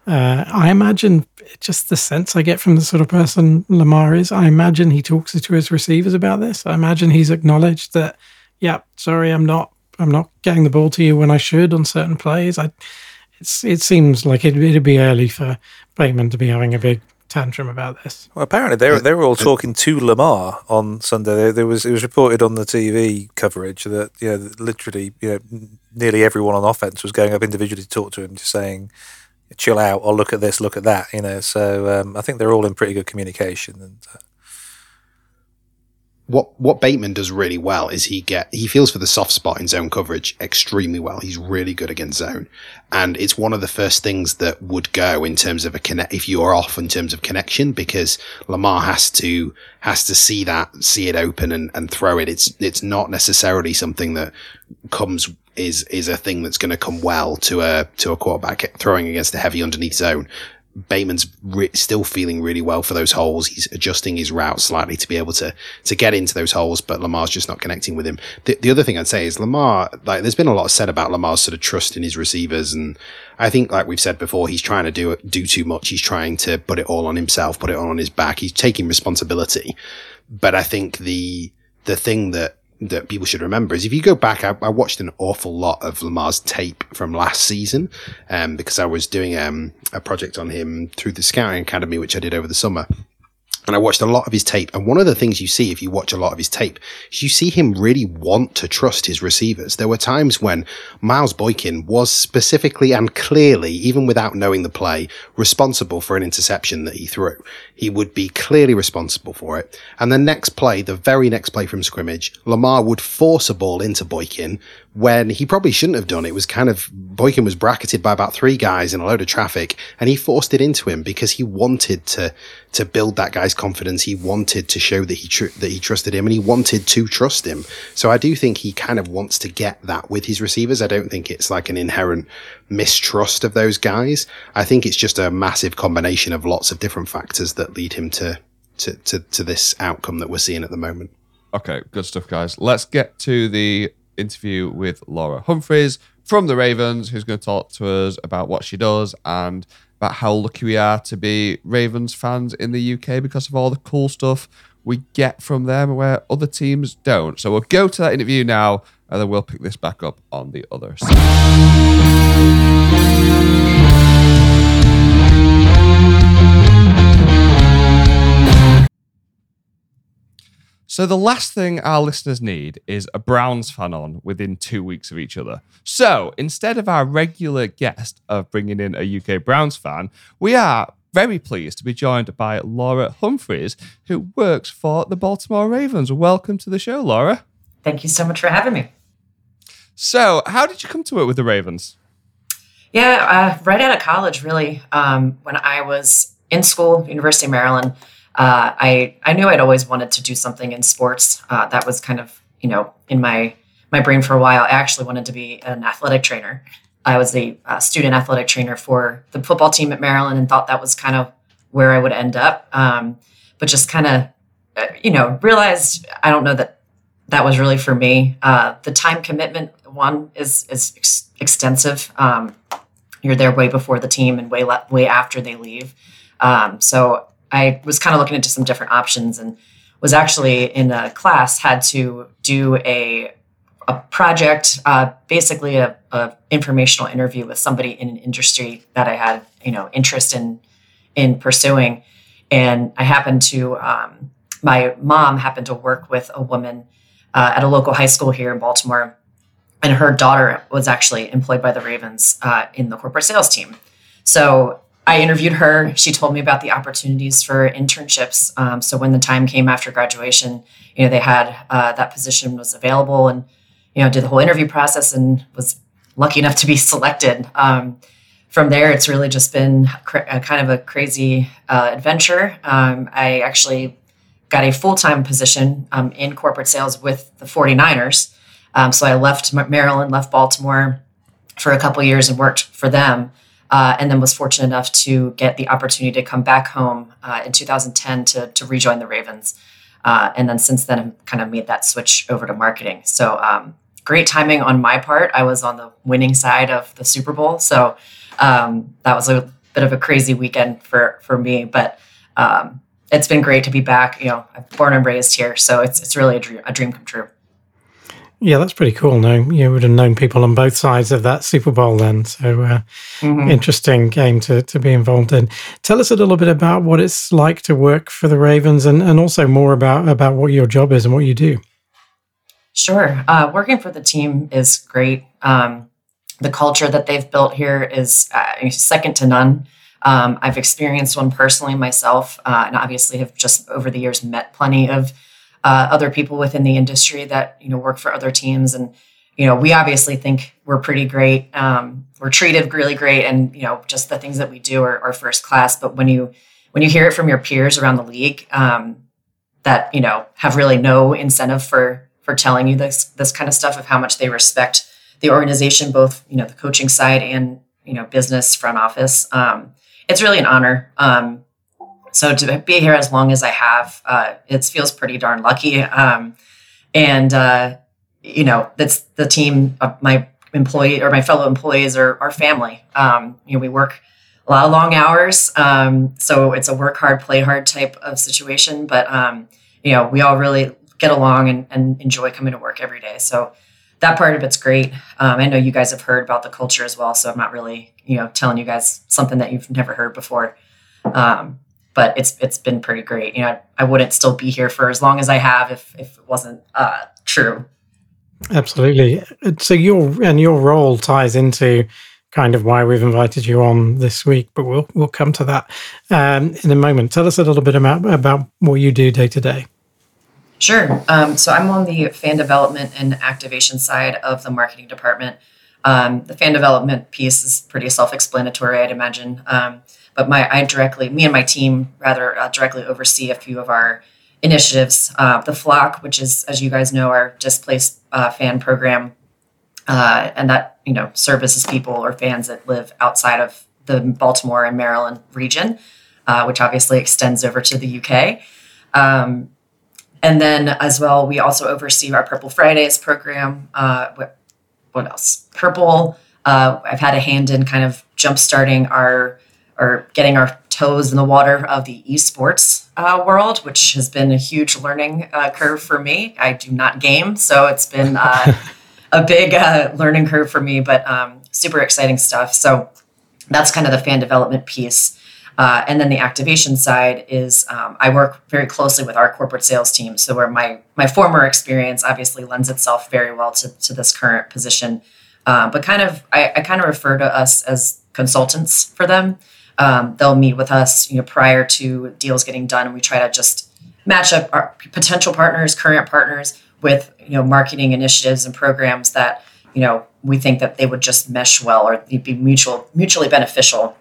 uh, I imagine just the sense I get from the sort of person Lamar is. I imagine he talks to his receivers about this. I imagine he's acknowledged that, yeah, sorry, I'm not, I'm not getting the ball to you when I should on certain plays. I, it's, it seems like it, it'd be early for Bateman to be having a big tantrum about this. Well, apparently they were, they were all talking to Lamar on Sunday. There, there, was it was reported on the TV coverage that you know literally you know nearly everyone on offense was going up individually to talk to him, just saying, "Chill out," or "Look at this, look at that." You know, so um, I think they're all in pretty good communication. And uh, what what Bateman does really well is he get he feels for the soft spot in zone coverage extremely well. He's really good against zone, and it's one of the first things that would go in terms of a connect if you are off in terms of connection because Lamar has to has to see that see it open and, and throw it. It's it's not necessarily something that comes is is a thing that's going to come well to a to a quarterback throwing against a heavy underneath zone. Bateman's re- still feeling really well for those holes. He's adjusting his route slightly to be able to to get into those holes, but Lamar's just not connecting with him. The, the other thing I'd say is Lamar, like, there's been a lot said about Lamar's sort of trust in his receivers, and I think, like we've said before, he's trying to do do too much. He's trying to put it all on himself, put it all on his back. He's taking responsibility, but I think the the thing that that people should remember is if you go back, I, I, watched an awful lot of Lamar's tape from last season, um, because I was doing um, a project on him through the Scouting Academy, which I did over the summer. And I watched a lot of his tape. And one of the things you see if you watch a lot of his tape is you see him really want to trust his receivers. There were times when Miles Boykin was specifically and clearly, even without knowing the play, responsible for an interception that he threw. He would be clearly responsible for it. And the next play, the very next play from scrimmage, Lamar would force a ball into Boykin when he probably shouldn't have done. It was kind of Boykin was bracketed by about three guys in a load of traffic, and he forced it into him because he wanted to to build that guy's confidence. He wanted to show that he tr- that he trusted him, and he wanted to trust him. So I do think he kind of wants to get that with his receivers. I don't think it's like an inherent mistrust of those guys. I think it's just a massive combination of lots of different factors that lead him to to to, to this outcome that we're seeing at the moment. Okay, good stuff, guys. Let's get to the interview with Laura Humphreys from the Ravens, who's going to talk to us about what she does and about how lucky we are to be Ravens fans in the UK because of all the cool stuff we get from them where other teams don't. So we'll go to that interview now and then we'll pick this back up on the other side. So the last thing our listeners need is a Browns fan on within two weeks of each other. So instead of our regular guest of bringing in a UK Browns fan, we are very pleased to be joined by Laura Humphreys, who works for the Baltimore Ravens. Welcome to the show, Laura. Thank you so much for having me. So, how did you come to work with the Ravens? Yeah, uh, right out of college, really. Um, when I was in school, University of Maryland, uh, I I knew I'd always wanted to do something in sports. Uh, that was kind of you know in my my brain for a while. I actually wanted to be an athletic trainer. I was a uh, student athletic trainer for the football team at Maryland, and thought that was kind of where I would end up. Um, but just kind of uh, you know realized I don't know that that was really for me. Uh, the time commitment one is is ex- extensive. Um, you're there way before the team and way le- way after they leave. Um, so I was kind of looking into some different options and was actually in a class had to do a a project, uh, basically a, a, informational interview with somebody in an industry that I had, you know, interest in in pursuing. And I happened to, um, my mom happened to work with a woman uh, at a local high school here in Baltimore, and her daughter was actually employed by the Ravens uh, in the corporate sales team. So I interviewed her. She told me about the opportunities for internships. Um, so when the time came after graduation, you know, they had uh, that position was available, and you know, did the whole interview process and was lucky enough to be [LAUGHS] selected. Um, from there, it's really just been a kind of a crazy uh, adventure. Um, I actually got a full time position um, in corporate sales with the 49ers. Um, so I left Maryland, left Baltimore for a couple years and worked for them. Uh, and then was fortunate enough to get the opportunity to come back home uh, in 2010 to, to rejoin the Ravens. Uh, and then since then, I've kind of made that switch over to marketing. So um, great timing on my part. I was on the winning side of the Super Bowl, so um, that was a bit of a crazy weekend for for me. But um, it's been great to be back. You know, I'm born and raised here, so it's it's really a dream, a dream come true. Yeah, that's pretty cool. No, you would have known people on both sides of that Super Bowl then. So uh, mm-hmm. interesting game to, to be involved in. Tell us a little bit about what it's like to work for the Ravens and, and also more about, about what your job is and what you do. Sure. Uh, working for the team is great. Um, the culture that they've built here is uh, second to none. Um, I've experienced one personally myself, uh, and obviously have just over the years met plenty of uh, other people within the industry that you know work for other teams, and you know we obviously think we're pretty great. Um, we're treated really great, and you know just the things that we do are, are, first class. But when you when you hear it from your peers around the league um, that you know have really no incentive for for telling you this this kind of stuff of how much they respect the organization, both you know the coaching side and you know business front office. Um, it's really an honor. Um, so to be here as long as I have, uh, it feels pretty darn lucky. Um, and uh, you know, that's the team. Uh, my employee or my fellow employees are our family. Um, you know, we work a lot of long hours, um, so it's a work hard, play hard type of situation. But um, you know, we all really get along and, and enjoy coming to work every day. So that part of it's great. Um, I know you guys have heard about the culture as well, so I'm not really, you know, telling you guys something that you've never heard before. Um, but it's it's been pretty great. You know, I, I, wouldn't still be here for as long as I have if if it wasn't uh, true. Absolutely. So your and your role ties into kind of why we've invited you on this week, but we'll we'll come to that um, in a moment. Tell us a little bit about about what you do day to day. Sure. Um, so I'm on the fan development and activation side of the marketing department. Um, the fan development piece is pretty self-explanatory, I'd imagine. Um, but my, I directly, me and my team rather uh, directly oversee a few of our initiatives. Uh, the Flock, which is, as you guys know, our displaced uh, fan program, uh, and that you know services people or fans that live outside of the Baltimore and Maryland region, uh, which obviously extends over to the UK. Um, and then as well, we also oversee our Purple Fridays program. Uh, what, what else? Purple. I've had a hand in kind of jumpstarting our or getting our toes in the water of the esports uh, world, which has been a huge learning uh, curve for me. I do not game, so it's been uh, [LAUGHS] a big uh, learning curve for me, but um, super exciting stuff. So that's kind of the fan development piece. Uh, and then the activation side is um, I work very closely with our corporate sales team. So where my my former experience obviously lends itself very well to, to this current position. Uh, but kind of I, I, kind of refer to us as consultants for them. Um, they'll meet with us, you know, prior to deals getting done, and we try to just match up our potential partners, current partners, with you know marketing initiatives and programs that you know we think that they would just mesh well or be mutual mutually beneficial.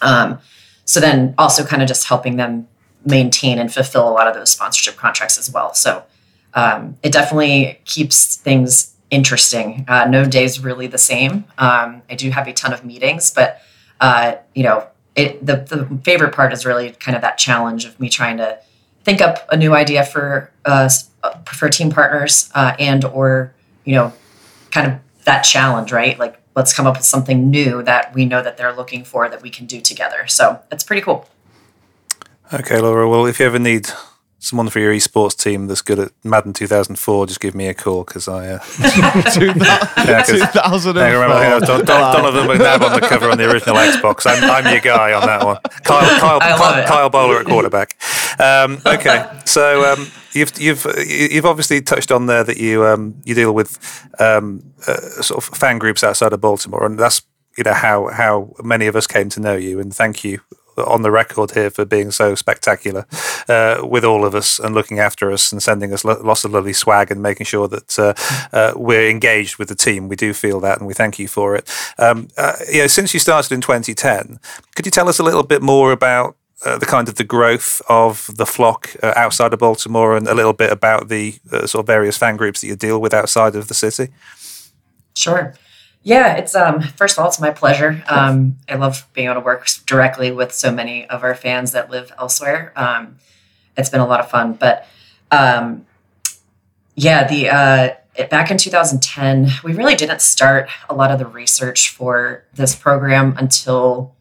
Um, so then also kind of just helping them maintain and fulfill a lot of those sponsorship contracts as well. So um, it definitely keeps things interesting. Uh, no day is really the same. Um, I do have a ton of meetings, but uh, you know, it, the the favorite part is really kind of that challenge of me trying to think up a new idea for uh, for team partners uh, and or you know, kind of that challenge, right? Like let's come up with something new that we know that they're looking for that we can do together. So it's pretty cool. Okay, Laura. Well, if you ever need someone for your esports team that's good at Madden 2004, just give me a call because I. Uh, [LAUGHS] Two 2004. I remember I think it was Don, Don, Donovan McNabb [LAUGHS] on the cover on the original Xbox. I'm, I'm your guy on that one. Kyle, [LAUGHS] Kyle, I love Kyle, it. Kyle Boller at quarterback. Um, okay, so um, you've you've you've obviously touched on there that you um, you deal with um, uh, sort of fan groups outside of Baltimore, and that's you know how how many of us came to know you. And thank you on the record here for being so spectacular uh, with all of us and looking after us and sending us lo- lots of lovely swag and making sure that uh, uh, we're engaged with the team. We do feel that, and we thank you for it. Um, uh, you know, since you started in 2010, could you tell us a little bit more about? Uh, the kind of the growth of the flock uh, outside of Baltimore, and a little bit about the uh, sort of various fan groups that you deal with outside of the city. Sure. Yeah, it's um first of all, it's my pleasure. Um, I love being able to work directly with so many of our fans that live elsewhere. Um, it's been a lot of fun. But um, yeah, the uh, it, back in 2010, we really didn't start a lot of the research for this program until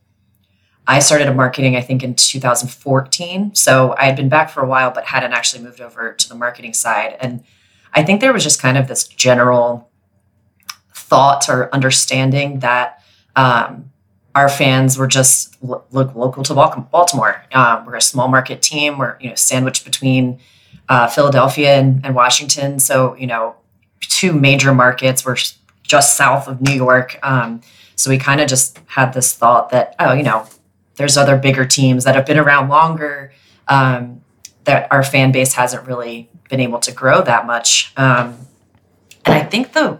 I started marketing. I think in 2014. So I had been back for a while, but hadn't actually moved over to the marketing side. And I think there was just kind of this general thought or understanding that um, our fans were just lo- lo- local to Baltimore. Um, we're a small market team. We're you know sandwiched between uh, Philadelphia and, and Washington, so you know two major markets. We're just south of New York, um, so we kind of just had this thought that oh you know there's other bigger teams that have been around longer um, that our fan base hasn't really been able to grow that much. Um, and I think the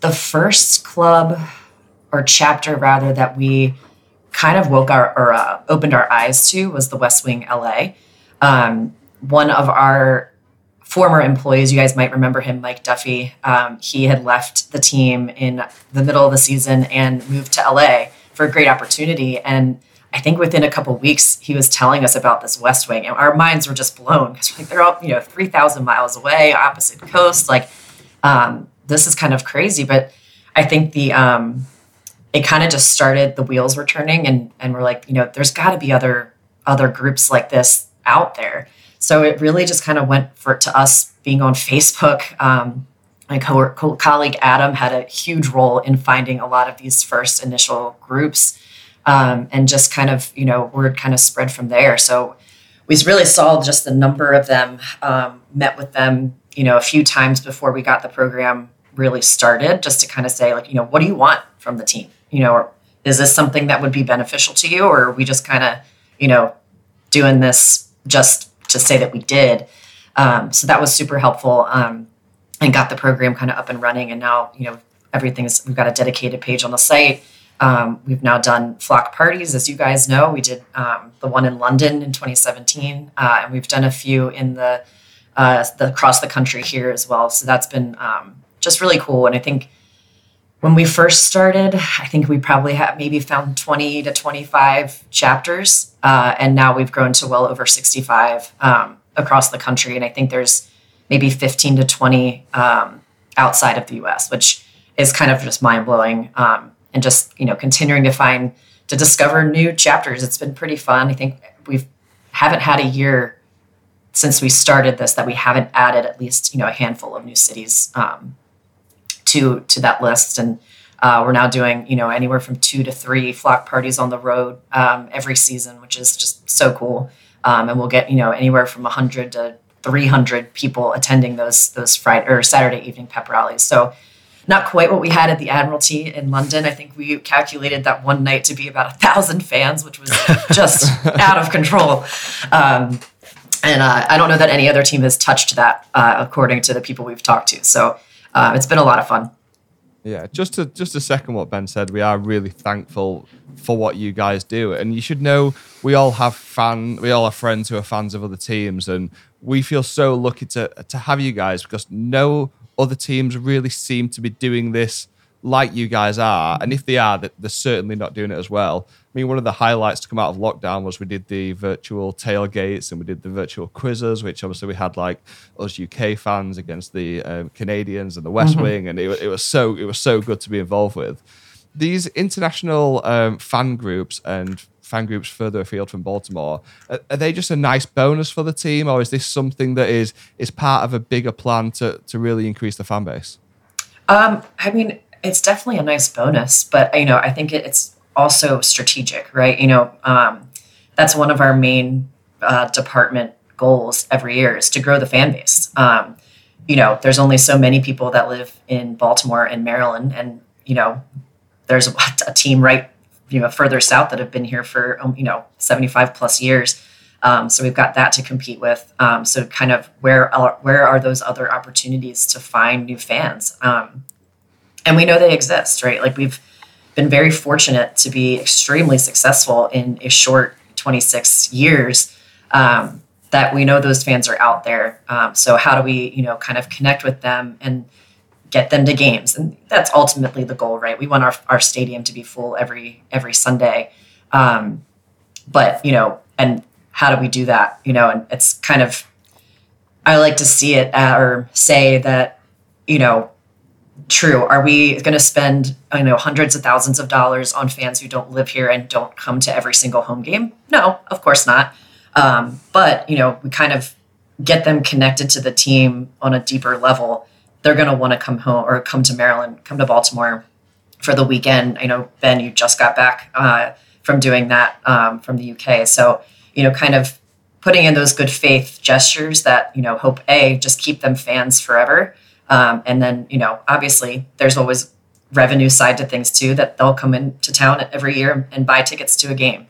the first club or chapter rather that we kind of woke our or uh, opened our eyes to was the West Wing LA. Um, one of our former employees, you guys might remember him, Mike Duffy. Um, he had left the team in the middle of the season and moved to LA for a great opportunity. And I think within a couple weeks, he was telling us about this West Wing, and our minds were just blown because like they're all you know three thousand miles away, opposite coast. Like um, this is kind of crazy, but I think the um, it kind of just started. The wheels were turning, and and we're like, you know, there's got to be other other groups like this out there. So it really just kind of went for to us being on Facebook. Um, my co- co- colleague Adam had a huge role in finding a lot of these first initial groups, um, and just kind of you know word kind of spread from there. So we really saw just the number of them, um, met with them, you know, a few times before we got the program really started, just to kind of say, like, you know, what do you want from the team? You know, or is this something that would be beneficial to you, or are we just kind of, you know, doing this just to say that we did? Um, so that was super helpful, um, and got the program kind of up and running. And now, you know, everything is we've got a dedicated page on the site. Um, we've now done flock parties, as you guys know. We did um, the one in London in 2017, uh, and we've done a few in the, uh, the across the country here as well. So that's been um, just really cool. And I think when we first started, I think we probably had maybe found 20 to 25 chapters, uh, and now we've grown to well over 65 um, across the country. And I think there's maybe 15 to 20 um, outside of the U.S., which is kind of just mind blowing. Um, and just you know continuing to find to discover new chapters. It's been pretty fun. I think we've haven't had a year since we started this that we haven't added at least you know a handful of new cities um, to to that list and. Uh, we're now doing, you know, anywhere from two to three flock parties on the road um, every season, which is just so cool. Um, and we'll get, you know, anywhere from 100 to 300 people attending those those Friday or Saturday evening pep rallies. So not quite what we had at the Admiralty in London. I think we calculated that one night to be about a thousand fans, which was just [LAUGHS] out of control. Um, and uh, I don't know that any other team has touched that, uh, according to the people we've talked to. So uh, it's been a lot of fun. Yeah, just to just to second what Ben said, we are really thankful for what you guys do, and you should know we all have fan, we all have friends who are fans of other teams, and we feel so lucky to to have you guys because no other teams really seem to be doing this like you guys are, and if they are, they're certainly not doing it as well. I mean, one of the highlights to come out of lockdown was we did the virtual tailgates and we did the virtual quizzes, which obviously we had like us UK fans against the um, Canadians and the West Mm-hmm. Wing, and it, it was so it was so good to be involved with. These international um, fan groups and fan groups further afield from Baltimore. Are, are, they just a nice bonus for the team, or is this something that is is part of a bigger plan to to really increase the fan base? Um, I mean, it's definitely a nice bonus, but you know, I think it, it's also strategic, right? You know, um, that's one of our main uh, department goals every year is to grow the fan base. Um, you know, there's only so many people that live in Baltimore and Maryland, and you know, there's [LAUGHS] a, team right, you know, further south that have been here for um, you know 75 plus years. Um, so we've got that to compete with. Um, so kind of where are, where are those other opportunities to find new fans? Um, and we know they exist, right? Like we've been very fortunate to be extremely successful in a short 26 years. Um, that we know those fans are out there. Um, so how do we, you know, kind of connect with them and get them to games? And that's ultimately the goal, right? We want our, our stadium to be full every every Sunday. Um, but you know, and how do we do that? You know, and it's kind of I like to see it uh, or say that, you know, true. Are we going to spend, I know, hundreds of thousands of dollars on fans who don't live here and don't come to every single home game? No, of course not. Um, but you know, we kind of get them connected to the team on a deeper level. They're going to want to come home or come to Maryland, come to Baltimore for the weekend. I know Ben, you just got back uh, from doing that um, from the UK, so you know, kind of putting in those good faith gestures that you know hope a just keep them fans forever, um, and then you know, obviously, there's always revenue side to things too that they'll come into town every year and buy tickets to a game.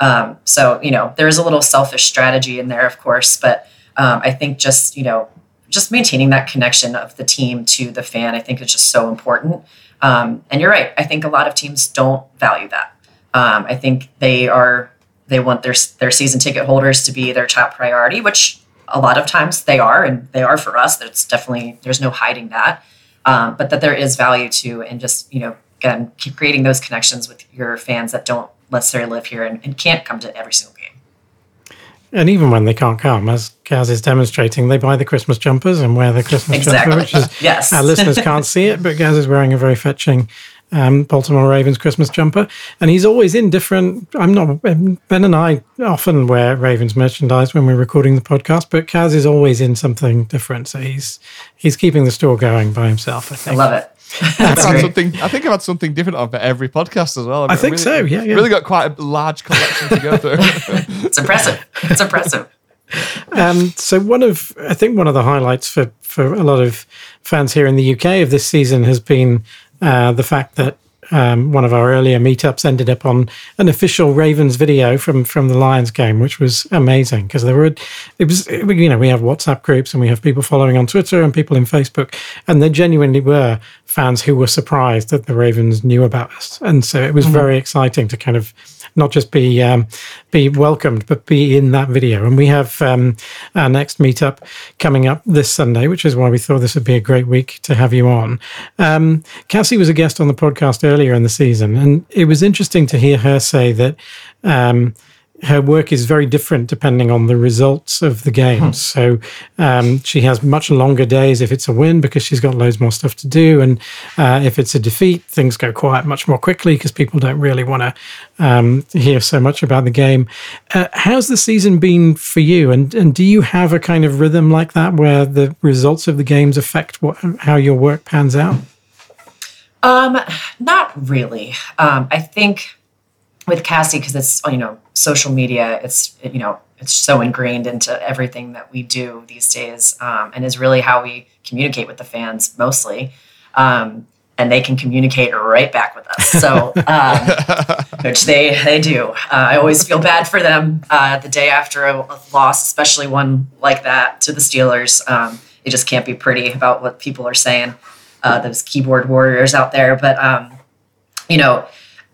Um, so, you know, there's a little selfish strategy in there, of course, but um, I think just, you know, just maintaining that connection of the team to the fan, I think is just so important. Um, and you're right. I think a lot of teams don't value that. Um, I think they are, they want their, their season ticket holders to be their top priority, which a lot of times they are, and they are for us. That's definitely, there's no hiding that. Um, but that there is value to, and just, you know, again, keep creating those connections with your fans that don't necessarily live here and, and can't come to every single game. And even when they can't come, as Gaz is demonstrating, they buy the Christmas jumpers and wear the Christmas exactly. jumper, which is [LAUGHS] yes. our listeners can't see it, but Gaz is wearing a very fetching um, Baltimore Ravens Christmas jumper, and he's always in different. I'm not Ben and I often wear Ravens merchandise when we're recording the podcast, but Gaz is always in something different. So he's he's keeping the store going by himself. I think. I love it. I've had something. I think I've had something different on for every podcast as well. I, I think really, so. Yeah, yeah. Really got quite a large collection to go through. [LAUGHS] it's impressive. It's impressive. Um, so one of I think one of the highlights for for a lot of fans here in the UK of this season has been uh, the fact that um, one of our earlier meetups ended up on an official Ravens video from from the Lions game, which was amazing because there were it was you know we have WhatsApp groups and we have people following on Twitter and people in Facebook, and there genuinely were fans who were surprised that the Ravens knew about us, and so it was mm-hmm. very exciting to kind of not just be um, be welcomed, but be in that video. And we have um, our next meetup coming up this Sunday, which is why we thought this would be a great week to have you on. Um, Cassie was a guest on the podcast earlier in the season, and it was interesting to hear her say that um, her work is very different depending on the results of the games. Hmm. So um, she has much longer days if it's a win because she's got loads more stuff to do, and uh, if it's a defeat, things go quiet much more quickly because people don't really want to um, hear so much about the game. Uh, how's the season been for you, and and do you have a kind of rhythm like that where the results of the games affect what how your work pans out? Um, not really. Um, I think with Cassie because it's you know social media. It's you know it's so ingrained into everything that we do these days, um, and is really how we communicate with the fans mostly. Um, and they can communicate right back with us. So, um, [LAUGHS] which they they do. Uh, I always feel bad for them uh, the day after a, loss, especially one like that to the Steelers. Um, it just can't be pretty about what people are saying. Uh, those keyboard warriors out there, but um, you know,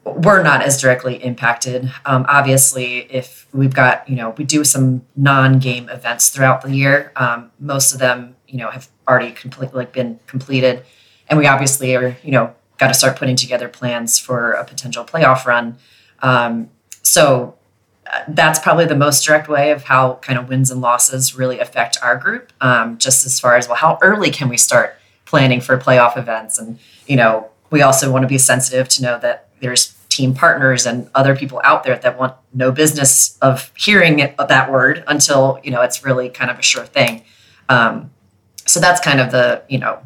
we're not as directly impacted. Um, obviously, if we've got, you know, we do some non-game events throughout the year. Um, most of them, you know, have already completely like been completed, and we obviously are, you know, got to start putting together plans for a potential playoff run. Um, so uh, that's probably the most direct way of how kind of wins and losses really affect our group. Um, just as far as well, how early can we start planning for playoff events, and you know, we also want to be sensitive to know that there's team partners and other people out there that want no business of hearing it, that word until you know it's really kind of a sure thing. Um, so that's kind of the you know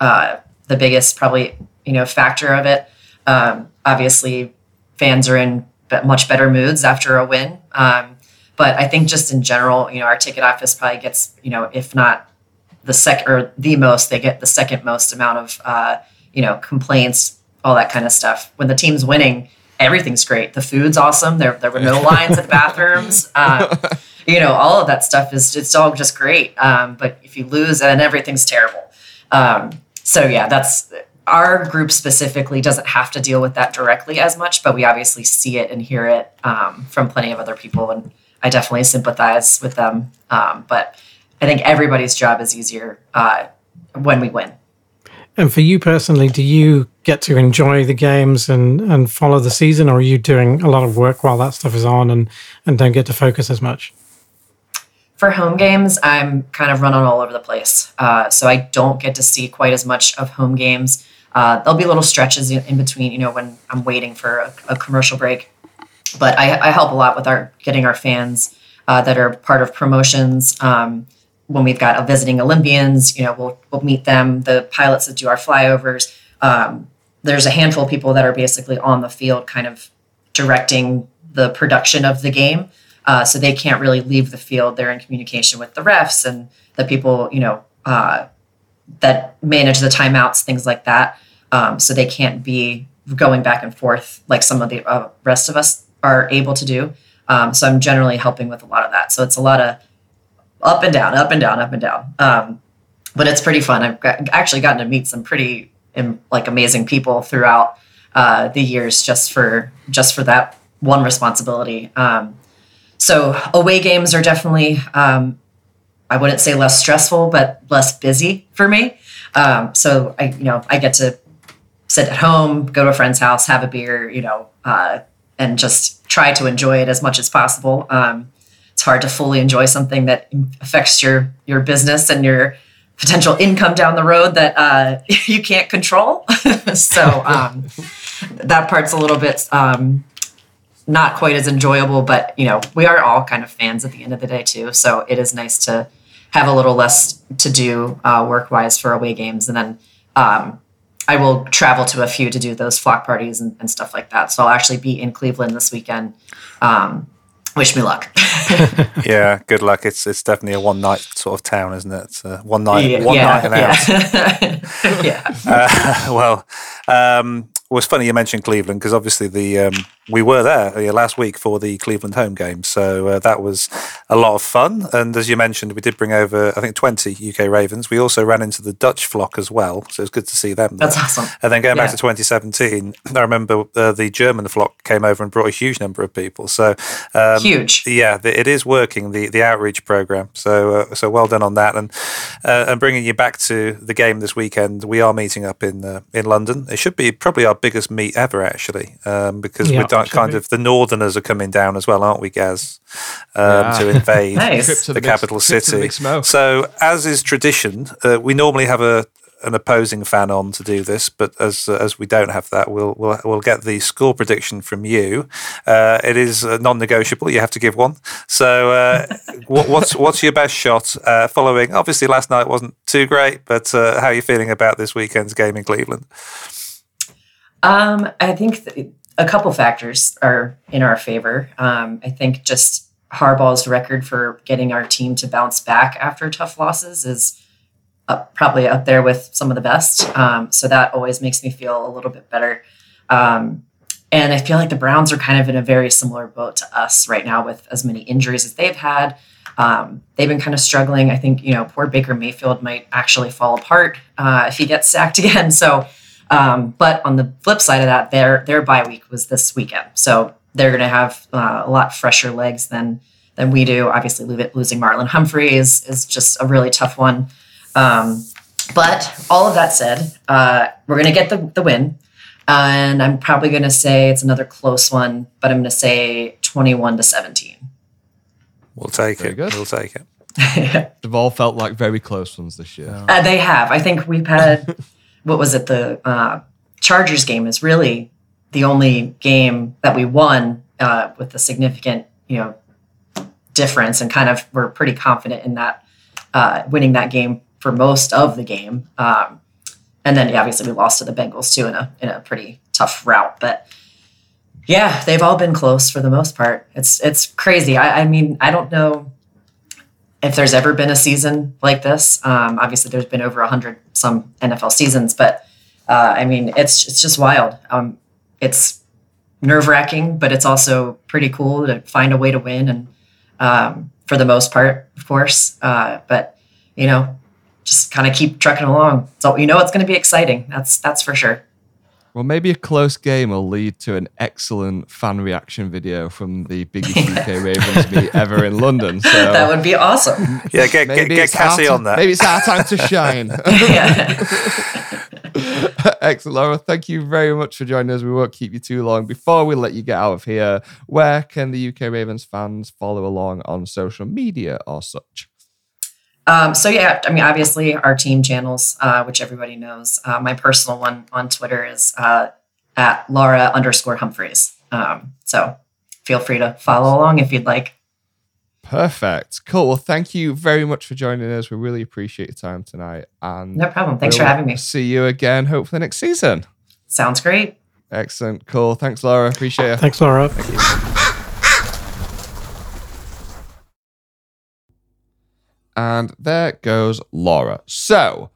uh, the biggest probably you know factor of it. Um, obviously, fans are in much better moods after a win. Um, but I think just in general, you know, our ticket office probably gets, you know, if not the second or the most, they get the second most amount of, uh, you know, complaints, all that kind of stuff. When the team's winning, everything's great. The food's awesome. There, there were no lines at the [LAUGHS] bathrooms. Um, you know, all of that stuff is it's all just great. Um, but if you lose, then everything's terrible. Um, so yeah, that's our group specifically doesn't have to deal with that directly as much, but we obviously see it and hear it um, from plenty of other people, and I definitely sympathize with them. Um, but I think everybody's job is easier uh, when we win. And for you personally, do you get to enjoy the games and, and follow the season, or are you doing a lot of work while that stuff is on and, and don't get to focus as much? For home games, I'm kind of running all over the place. Uh, so I don't get to see quite as much of home games. Uh, there'll be little stretches in between, you know, when I'm waiting for a, a commercial break. But I, I, help a lot with our getting our fans uh, that are part of promotions. Um, when we've got a visiting Olympians, you know, we'll we'll meet them. The pilots that do our flyovers. Um, there's a handful of people that are basically on the field, kind of directing the production of the game. Uh, so they can't really leave the field. They're in communication with the refs and the people, you know, uh, that manage the timeouts, things like that. Um, so they can't be going back and forth like some of the uh, rest of us are able to do. Um, so I'm generally helping with a lot of that. So it's a lot of up and down, up and down, up and down. Um, but it's pretty fun. I've got, actually gotten to meet some pretty like amazing people throughout uh, the years just for just for that one responsibility. Um, so away games are definitely um, I wouldn't say less stressful, but less busy for me. Um, so I, you know, I get to sit at home, go to a friend's house, have a beer, you know, uh, and just try to enjoy it as much as possible. Um, it's hard to fully enjoy something that affects your your business and your potential income down the road that uh, [LAUGHS] you can't control. [LAUGHS] so um, that part's a little bit um, not quite as enjoyable, but you know, we are all kind of fans at the end of the day too. So it is nice to have a little less to do uh, work wise for away games. And then um, I will travel to a few to do those flock parties and, and, stuff like that. So I'll actually be in Cleveland this weekend. Um, wish me luck. [LAUGHS] yeah, good luck. It's it's definitely a one night sort of town, isn't it? One night, yeah, one yeah, night and out. [LAUGHS] yeah. [LAUGHS] Uh, well, um, well, it's funny you mentioned Cleveland because obviously the um, we were there uh, last week for the Cleveland home game, so uh, that was a lot of fun. And as you mentioned, we did bring over I think twenty UK Ravens. We also ran into the Dutch flock as well, so it's good to see them. There. That's awesome. And then going yeah. back to 2017, [CLEARS THROAT] I remember uh, the German flock came over and brought a huge number of people. So um, huge, yeah, it is working the the outreach program. So uh, so well done on that, and uh, and bringing you back to the game this weekend. We are meeting up in uh, in London. It should be probably our biggest meet ever, actually, um, because yeah, we're kind of the Northerners are coming down as well, aren't we, Gaz, um, yeah. to invade [LAUGHS] nice. the, the capital city. So, as is tradition, uh, we normally have a an opposing fan on to do this, but as uh, as we don't have that, we'll we'll, we'll get the score prediction from you. Uh, it is uh, non-negotiable; you have to give one. So, uh, what, what's what's your best shot? Uh, following, obviously, last night wasn't too great, but uh, how are you feeling about this weekend's game in Cleveland? Um, I think th- a couple factors are in our favor. Um, I think just Harbaugh's record for getting our team to bounce back after tough losses is up, probably up there with some of the best. Um, so that always makes me feel a little bit better. Um, and I feel like the Browns are kind of in a very similar boat to us right now with as many injuries as they've had. Um, they've been kind of struggling. I think, you know, poor Baker Mayfield might actually fall apart uh, if he gets sacked [LAUGHS] again. So um, but on the flip side of that, their their bye week was this weekend, so they're going to have uh, a lot fresher legs than than we do. Obviously, losing Marlon Humphrey is is just a really tough one. Um, but all of that said, uh, we're going to get the the win, and I'm probably going to say it's another close one, but I'm going to say 21 to 17. We'll take Very it. Good. We'll take it. [LAUGHS] They've all felt like very close ones this year. Uh, they have. I think we've had [LAUGHS] what was it? The uh, Chargers game is really the only game that we won uh, with a significant, you know, difference, and kind of we're pretty confident in that uh, winning that game for most of the game. Um, and then yeah, obviously we lost to the Bengals too in a in a pretty tough route, but yeah, they've all been close for the most part. It's it's crazy. I, I mean, I don't know if there's ever been a season like this. Um, obviously, there's been over hundred some NFL seasons, but uh, I mean, it's it's just wild. Um, it's nerve wracking, but it's also pretty cool to find a way to win, and um, for the most part, of course. Uh, but you know, just kind of keep trucking along. So you know, it's going to be exciting. That's that's for sure. Well, maybe a close game will lead to an excellent fan reaction video from the biggest UK [LAUGHS] Ravens meet ever in London. So [LAUGHS] that would be awesome. Yeah, get get, get Cassie on that. Maybe it's our time to shine. [LAUGHS] Excellent, Laura. Thank you very much for joining us. We won't keep you too long. Before we let you get out of here, where can the UK Ravens fans follow along on social media or such? Um, so yeah, I mean, obviously our team channels, uh, which everybody knows. Uh, my personal one on Twitter is uh, at Laura underscore Humphreys. Um, so feel free to follow along if you'd like. Perfect. Cool. Well, thank you very much for joining us. We really appreciate your time tonight. And No problem. Thanks for we'll having me. See you again, hopefully next season. Sounds great. Excellent. Cool. Thanks, Laura. Appreciate it. Thanks, Laura. And there goes Laura. So,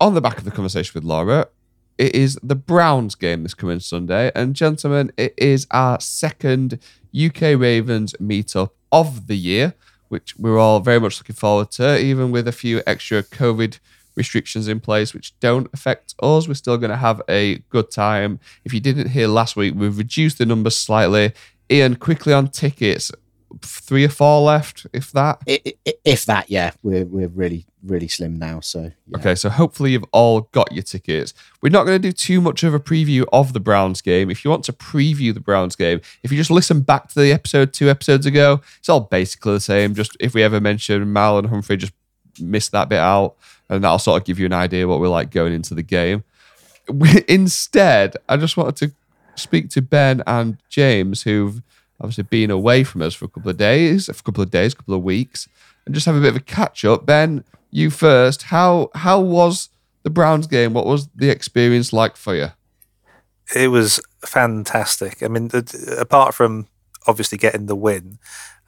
on the back of the conversation with Laura, it is the Browns game this coming Sunday. And, gentlemen, it is our second UK Ravens meetup of the year, which we're all very much looking forward to, even with a few extra COVID restrictions in place, which don't affect us. We're still going to have a good time. If you didn't hear last week, we've reduced the numbers slightly. Ian, quickly on tickets, three or four left, if that. If that, yeah, we're we're really really slim now. So yeah. Okay, so hopefully you've all got your tickets. We're not going to do too much of a preview of the Browns game. If you want to preview the Browns game, if you just listen back to the episode two episodes ago, it's all basically the same. Just if we ever mention Marlon Humphrey, just miss that bit out, and that'll sort of give you an idea what we're like going into the game. We, [LAUGHS] instead, I just wanted to speak to Ben and James, who've obviously being away from us for a couple of days, a couple of days, a couple of weeks, and just have a bit of a catch up. Ben, you first. How how was the Browns game? What was the experience like for you? it was fantastic. I mean, apart from obviously getting the win,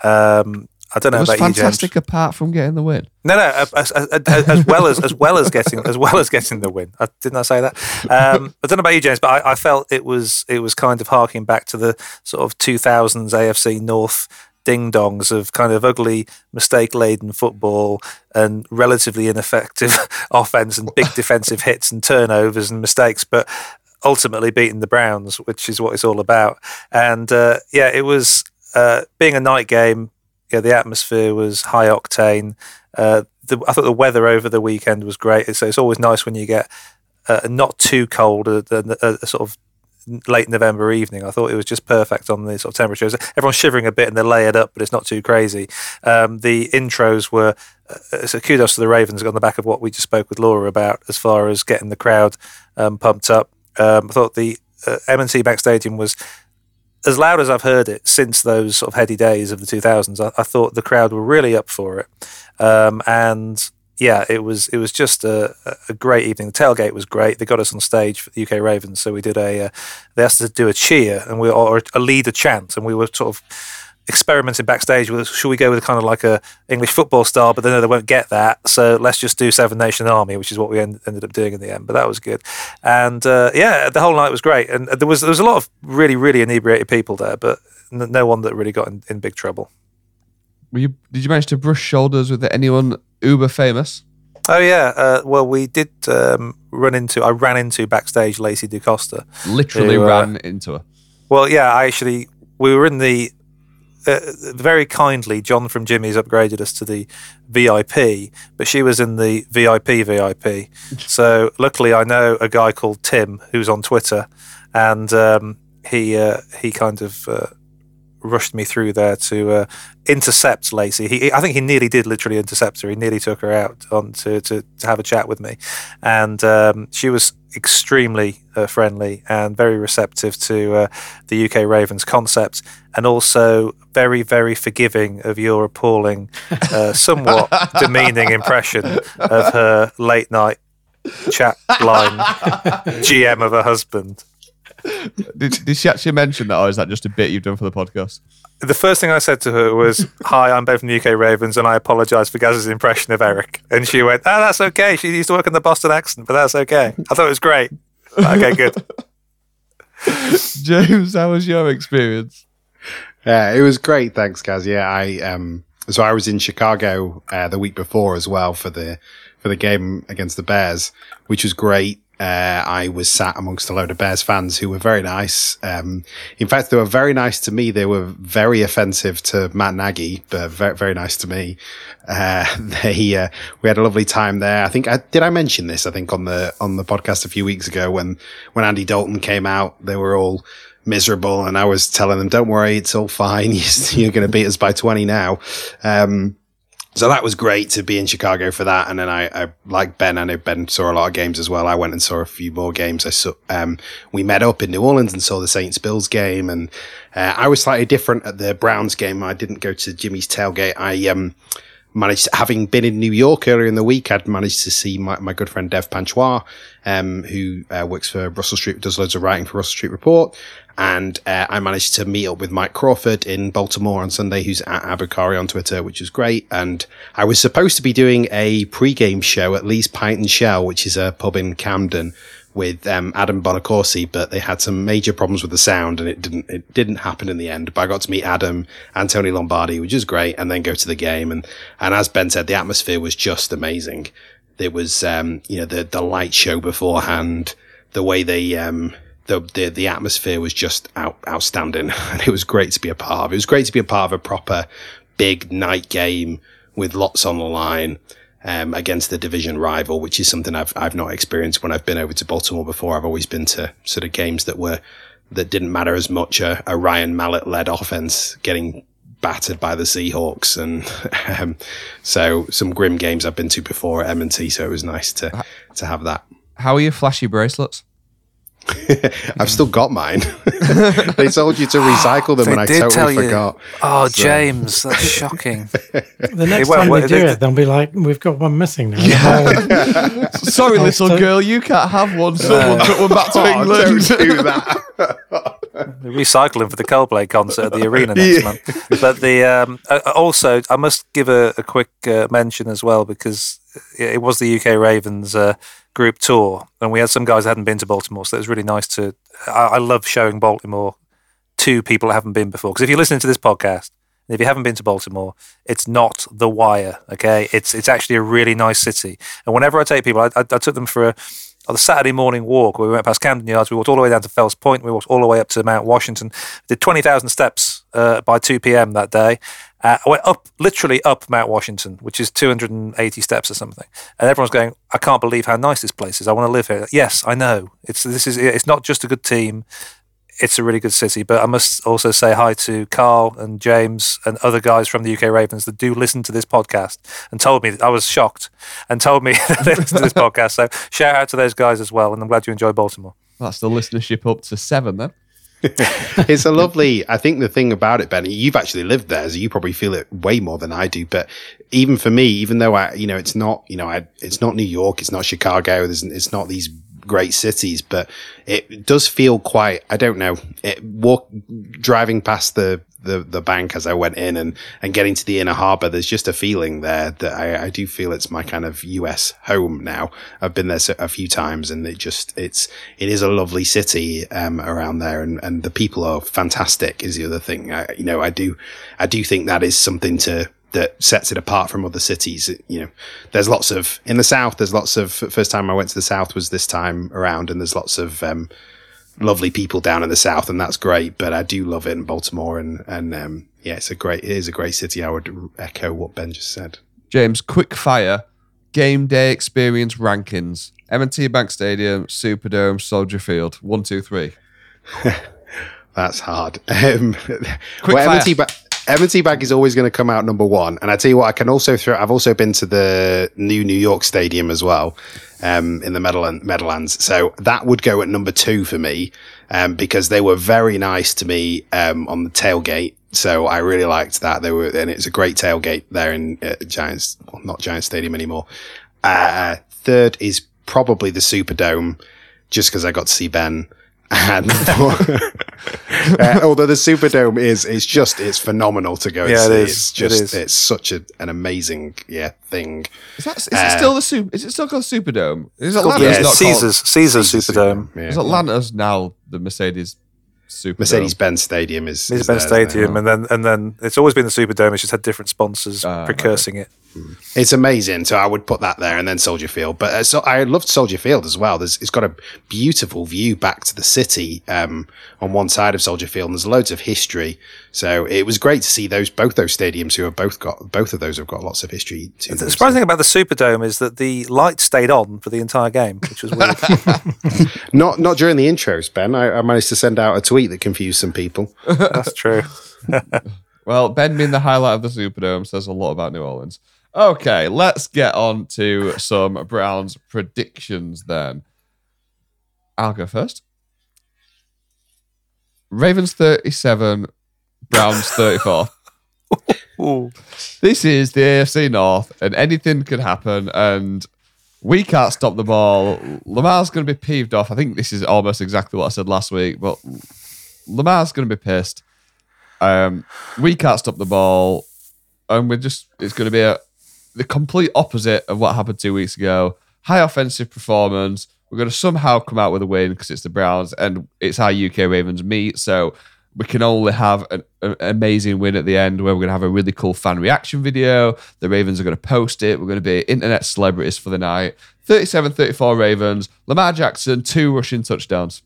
um, I don't know It was about fantastic you, apart from getting the win. No, no, as, as, as, well as as well as getting as well as getting the win. I, didn't I say that? Um, I don't know about you, James, but I, I felt it was it was kind of harking back to the sort of 2000s AFC North ding dongs of kind of ugly, mistake laden football and relatively ineffective [LAUGHS] offense and big defensive hits and turnovers and mistakes, but ultimately beating the Browns, which is what it's all about. And uh, yeah, it was uh, being a night game. Yeah, the atmosphere was high octane. Uh, the, I thought the weather over the weekend was great. So it's always nice when you get uh, not too cold, a, a, a sort of late November evening. I thought it was just perfect on the sort of temperatures. Everyone's shivering a bit and they're layered up, but it's not too crazy. Um, the intros were uh, so kudos to the Ravens on the back of what we just spoke with Laura about as far as getting the crowd um, pumped up. Um, I thought the uh, M&T Bank Stadium was as loud as I've heard it since those sort of heady days of the 2000s. I, I thought the crowd were really up for it, um, and yeah, it was it was just a, a great evening. The tailgate was great. They got us on stage for the UK Ravens, so we did a. Uh, they asked us to do a cheer and we or a leader chant, and we were sort of experimenting backstage with should we go with kind of like a English football style, but then they won't get that, so let's just do Seven Nation Army, which is what we end, ended up doing in the end. But that was good, and uh, yeah, the whole night was great, and there was there was a lot of really really inebriated people there, but no one that really got in, in big trouble. Were you, did you manage to brush shoulders with anyone uber famous? Oh yeah, uh, well we did um, run into I ran into backstage Lacey DeCosta. Literally Who, uh, ran into her. Well, yeah, I actually we were in the uh, very kindly. John from Jimmy's upgraded us to the VIP, but she was in the VIP VIP. so luckily, I know a guy called Tim who's on Twitter, and um, he uh, he kind of. Uh, rushed me through there to uh, intercept Lacey. He, I think he nearly did literally intercept her. He nearly took her out on to, to, to have a chat with me, and um, she was extremely uh, friendly and very receptive to uh, the UK Ravens concept, and also very very forgiving of your appalling, uh, somewhat [LAUGHS] demeaning impression of her late night chat line GM of a husband. Did, did she actually mention that, or is that just a bit you've done for the podcast? The first thing I said to her was, [LAUGHS] "Hi, I'm Ben from the UK Ravens, and I apologise for Gaz's impression of Eric." And she went, "Oh, that's okay. She used to work in the Boston accent, but that's okay. I thought it was great." Okay, good. [LAUGHS] James, how was your experience? Yeah, it was great. Thanks, Gaz. Yeah, I um, so I was in Chicago uh, the week before as well for the for the game against the Bears, which was great. Uh, I was sat amongst a load of Bears fans who were very nice. Um, in fact, they were very nice to me. They were very offensive to Matt Nagy, but very, very nice to me. Uh, [LAUGHS] they, uh, we had a lovely time there. I think I, did I mention this? I think on the, on the podcast a few weeks ago when, when Andy Dalton came out, they were all, miserable and I was telling them, don't worry, it's all fine. [LAUGHS] You're going to beat us by 20 now. Um, so that was great to be in Chicago for that. And then I, I like Ben, I know Ben saw a lot of games as well. I went and saw a few more games. I saw, um, we met up in New Orleans and saw the Saints Bills game. And, uh, I was slightly different at the Browns game. I didn't go to Jimmy's tailgate. I, um, managed, having been in New York earlier in the week, I'd managed to see my, my good friend Dev Panchwagh, um, who uh, works for Russell Street, does loads of writing for Russell Street Report. And uh, I managed to meet up with Mike Crawford in Baltimore on Sunday, who's at Abukari on Twitter, which was great. And I was supposed to be doing a pre-game show at Lee's Pint and Shell, which is a pub in Camden, with um, Adam Bonacorsi, but they had some major problems with the sound, and it didn't it didn't happen in the end. But I got to meet Adam and Tony Lombardi, which is great, and then go to the game. And and as Ben said, the atmosphere was just amazing. There was um, you know the the light show beforehand, the way they um, the, the the atmosphere was just out, outstanding, [LAUGHS] and it was great to be a part of. It was great to be a part of a proper big night game with lots on the line um, against the division rival, which is something I've I've not experienced when I've been over to Baltimore before. I've always been to sort of games that were that didn't matter as much. A, a Ryan Mallett led offense getting battered by the Seahawks, and [LAUGHS] um, so some grim games I've been to before at M&T. So it was nice to to have that. How are your flashy bracelets? [LAUGHS] I've still got mine. [LAUGHS] they told you to [GASPS] recycle them, and I did tell totally you. forgot. Oh, So- James, that's [LAUGHS] shocking. The next won't- time won't- they do it, they'll be like, "We've got one missing now." The whole- Sorry, Oh, little so- girl, you can't have one. Someone took one back to Oh, England. don't do that. We're recycling for the Coldplay concert at the arena next month. But the um, uh, also, I must give a, a quick uh, mention as well because it was the UK Ravens uh, group tour, and we had some guys that hadn't been to Baltimore, so it was really nice to. I, I love showing Baltimore to people that haven't been before. Because if you're listening to this podcast, and if you haven't been to Baltimore, it's not the wire. Okay, it's it's actually a really nice city. And whenever I take people, I, I, I took them for a on the Saturday morning walk. We went past Camden Yards. We walked all the way down to Fells Point. We walked all the way up to Mount Washington. Did twenty thousand steps uh, by two p.m. that day. Uh, I went up, literally up Mount Washington, which is 280 steps or something. And everyone's going, I can't believe how nice this place is. I want to live here. Yes, I know. It's this is it's not just a good team it's a really good city. But I must also say hi to Carl and James and other guys from the UK Ravens that do listen to this podcast and told me that I was shocked and told me [LAUGHS] that they listen to this [LAUGHS] podcast. So shout out to those guys as well. And I'm glad you enjoy Baltimore. That's the listenership up to seven then. [LAUGHS] it's a lovely. I think the thing about it, Benny, you've actually lived there, so you probably feel it way more than I do. But even for me, even though I, you know, it's not, you know, I, it's not New York, it's not Chicago, there's, it's not these great cities, but it does feel quite. I don't know. It walk driving past the. The, the bank as I went in and, and getting to the inner harbor, there's just a feeling there that I, I do feel it's my kind of US home now. I've been there a few times and it just, it's, it is a lovely city, um, around there and, and the people are fantastic is the other thing. I, you know, I do, I do think that is something to, that sets it apart from other cities. You know, there's lots of, in the South, there's lots of, first time I went to the South was this time around and there's lots of, um, lovely people down in the South and that's great. But I do love it in Baltimore and, and, um, yeah, it's a great, it is a great city. I would echo what Ben just said. James, quick fire game day experience rankings. M&T Bank Stadium, Superdome, Soldier Field. One, two, three. [LAUGHS] That's hard. [LAUGHS] Um, Quick well, fire. M&T, ba- M&T Bank is always going to come out number one. And I tell you what, I can also throw. I've also been to the new New York Stadium as well, um, in the Meadowland, Meadowlands. So that would go at number two for me, um, because they were very nice to me um, on the tailgate. So I really liked that. They were, and it's a great tailgate there in uh, Giants, well, not Giants Stadium anymore. Uh, third is probably the Superdome, just because I got to see Ben. [LAUGHS] And [LAUGHS] [LAUGHS] [LAUGHS] uh, although the Superdome is is just it's phenomenal to go and Yeah, it see. is. It's just is. it's such a, an amazing yeah thing. Is, that, is Uh, it still the super? Is it still called Superdome? Is Called- Atlanta's yeah, yeah, not Caesars, called? Caesars Caesars Superdome. Yeah. Is Atlanta's now the Mercedes Superdome? Mercedes Benz Stadium is, It's is been theirs now. Stadium, and then and then it's always been the Superdome. It's just had different sponsors Ah, precursing it. It's amazing. So I would put that there, and then Soldier Field. But uh, so I loved Soldier Field as well. There's, it's got a beautiful view back to the city um, on one side of Soldier Field, and there's loads of history. So it was great to see those both those stadiums who have both got both of those have got lots of history. To The them. surprising thing about the Superdome is that the lights stayed on for the entire game, which was weird. [LAUGHS] Not not during the intros, Ben. I, I managed to send out a tweet that confused some people. That's true. [LAUGHS] Well, Ben being the highlight of the Superdome says a lot about New Orleans. Okay, let's get on to some Browns predictions then. I'll go first. Ravens 37, Browns [LAUGHS] 34. This is the AFC North, and anything can happen, and we can't stop the ball. Lamar's going to be peeved off. I think this is almost exactly what I said last week, but Lamar's going to be pissed. Um, we can't stop the ball, and we're just, it's going to be a, the complete opposite of what happened two weeks ago. High offensive performance. We're going to somehow come out with a win because it's the Browns and it's our UK Ravens meet. So we can only have an, an amazing win at the end where we're going to have a really cool fan reaction video. The Ravens are going to post it. We're going to be internet celebrities for the night. 37 34 Ravens. Lamar Jackson, two rushing touchdowns.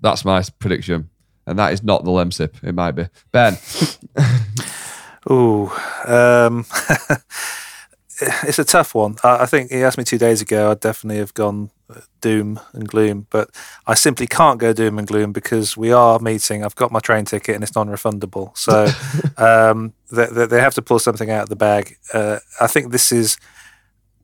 That's my prediction. And that is not the Lemsip. It might be. Ben. [LAUGHS] Ooh. Um, [LAUGHS] it's a tough one. I, I think he asked me two days ago. I'd definitely have gone uh, doom and gloom, but I simply can't go doom and gloom because we are meeting. I've got my train ticket and it's non-refundable, so [LAUGHS] um, they, they they have to pull something out of the bag. Uh, I think this is.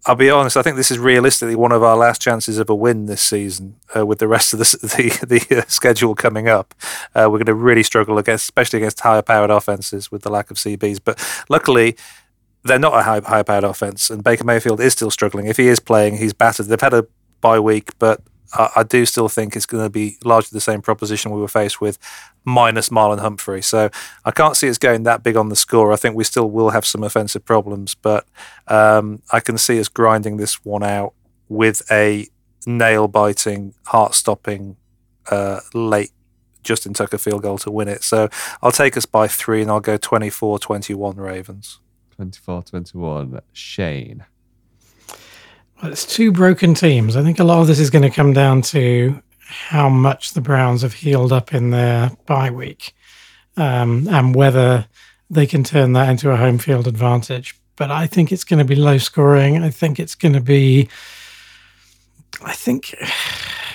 I'll be honest. I think this is realistically one of our last chances of a win this season. Uh, with the rest of the [LAUGHS] the, the uh, schedule coming up, uh, we're going to really struggle against, especially against higher-powered offenses with the lack of CBs. But luckily, they're not a high, high-powered offense, and Baker Mayfield is still struggling. If he is playing, he's battered. They've had a bye week, but I, do still think it's going to be largely the same proposition we were faced with, minus Marlon Humphrey. So I can't see us going that big on the score. I think we still will have some offensive problems, but um, I can see us grinding this one out with a nail-biting, heart-stopping, uh, late Justin Tucker field goal to win it. So I'll take us by three, and I'll go 24-21 Ravens. 24 21. Shane. Well, it's two broken teams. I think a lot of this is going to come down to how much the Browns have healed up in their bye week um, and whether they can turn that into a home field advantage. But I think it's going to be low scoring. I think it's going to be. I think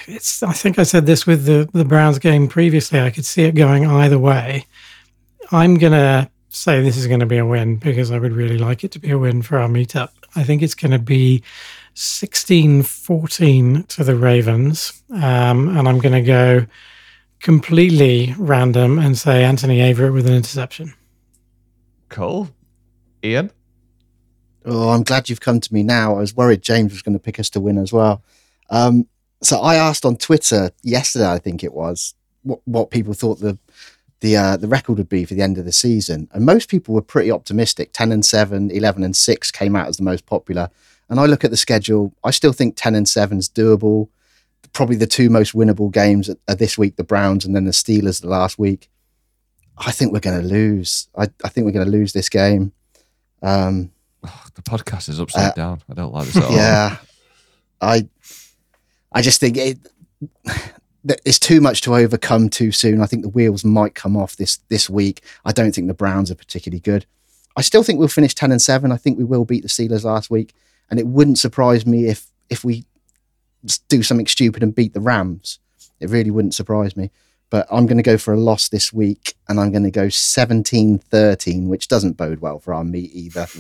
it's. I think I said this with the the Browns game previously. I could see it going either way. I'm gonna say this is going to be a win because I would really like it to be a win for our meetup. I think it's going to be 16 14 to the Ravens. Um, and I'm going to go completely random and say Anthony Averett with an interception. Cool. Ian. Oh, I'm glad you've come to me now. I was worried James was going to pick us to win as well. Um, so I asked on Twitter yesterday, I think it was, what, what people thought the the uh, the record would be for the end of the season, and most people were pretty optimistic. Ten and seven, 11 and six came out as the most popular. And I look at the schedule, I still think ten and seven is doable. Probably the two most winnable games are- this week: the Browns and then the Steelers the last week. I think we're going to lose. I, I think we're going to lose this game. Um, [SIGHS] The podcast is upside Uh, down. I don't like this at all. yeah, I, I just think it, [SIGHS] it's too much to overcome too soon. I think the wheels might come off this this week. I don't think the Browns are particularly good. I still think we'll finish ten and seven. I think we will beat the Steelers last week, and it wouldn't surprise me if if we do something stupid and beat the Rams. It really wouldn't surprise me. but I'm going to go for a loss this week, and I'm going to go 17-13, which doesn't bode well for our meat either. [LAUGHS]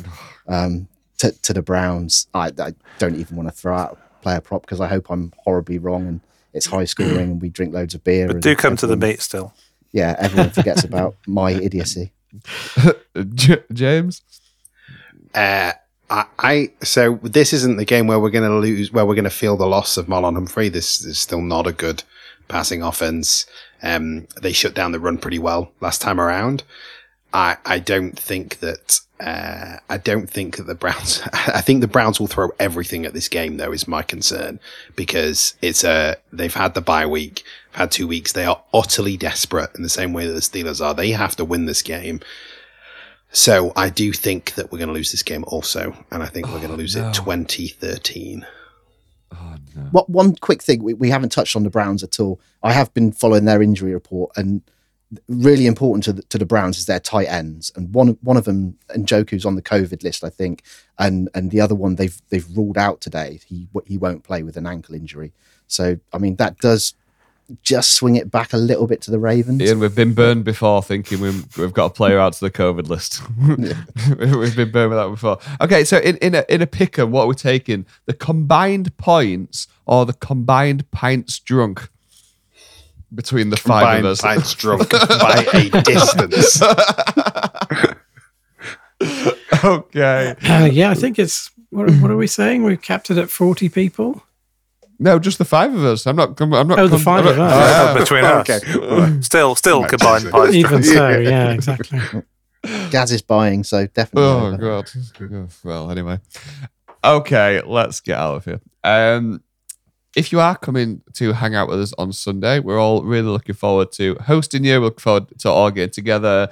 Um, to, to the Browns, I, I don't even want to throw out a player prop because I hope I'm horribly wrong and it's high scoring and we drink loads of beer. But and do come to the everyone- meet still. Yeah, everyone forgets [LAUGHS] about my idiocy. [LAUGHS] J- James? Uh, I, I so this isn't the game where we're going to lose, where we're going to feel the loss of Marlon Humphrey. This is still not a good passing offense. Um, they shut down the run pretty well last time around. I I don't think that uh, I don't think that the Browns. [LAUGHS] I think the Browns will throw everything at this game, though. Is my concern because it's a they've had the bye week, had two weeks. They are utterly desperate in the same way that the Steelers are. They have to win this game. So I do think that we're going to lose this game also, and I think we're going to lose oh, no. it 2013. Oh, no. What one quick thing we, we haven't touched on the Browns at all. I have been following their injury report, and really important to the, to the Browns is their tight ends, and one one of them, and Njoku's on the COVID list, I think, and and the other one they've they've ruled out today. He he won't play with an ankle injury. So I mean that does just swing it back a little bit to the Ravens. Ian, we've been burned before thinking we've, we've got a player out to the COVID list. [LAUGHS] we've been burned with that before. Okay, so in, in, a, in a picker, what are we taking? The combined points or the combined pints drunk between the five Combined of us? pints drunk [LAUGHS] by a distance. okay. Uh, yeah, I think it's. What, what are we saying? We've capped it at 40 people. No, just the five of us. I'm not. I'm not. Oh, the five I'm of not- us. Yeah. Uh, between [LAUGHS] us. Okay. Still, still Right, combined [LAUGHS] pies. Even so, yeah, exactly. [LAUGHS] Gaz is buying, so definitely. Oh over. god. Well, anyway. Okay, let's get out of here. Um if you are coming to hang out with us on Sunday, we're all really looking forward to hosting you. We look forward to all getting together,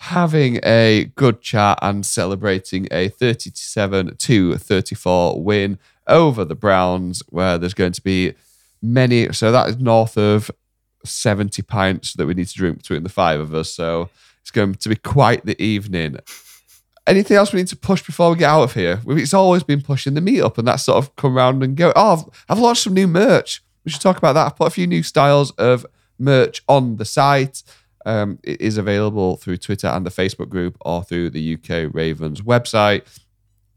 having a good chat, and celebrating a 37 to 34 win over the Browns, where there's going to be many. So that is north of 70 pints that we need to drink between the five of us. So it's going to be quite the evening. Anything else we need to push before we get out of here? It's always been pushing the meetup, and that's sort of come round and go. Oh, I've, I've launched some new merch. We should talk about that. I've put a few new styles of merch on the site. Um, it is available through Twitter and the Facebook group or through the UK Ravens website.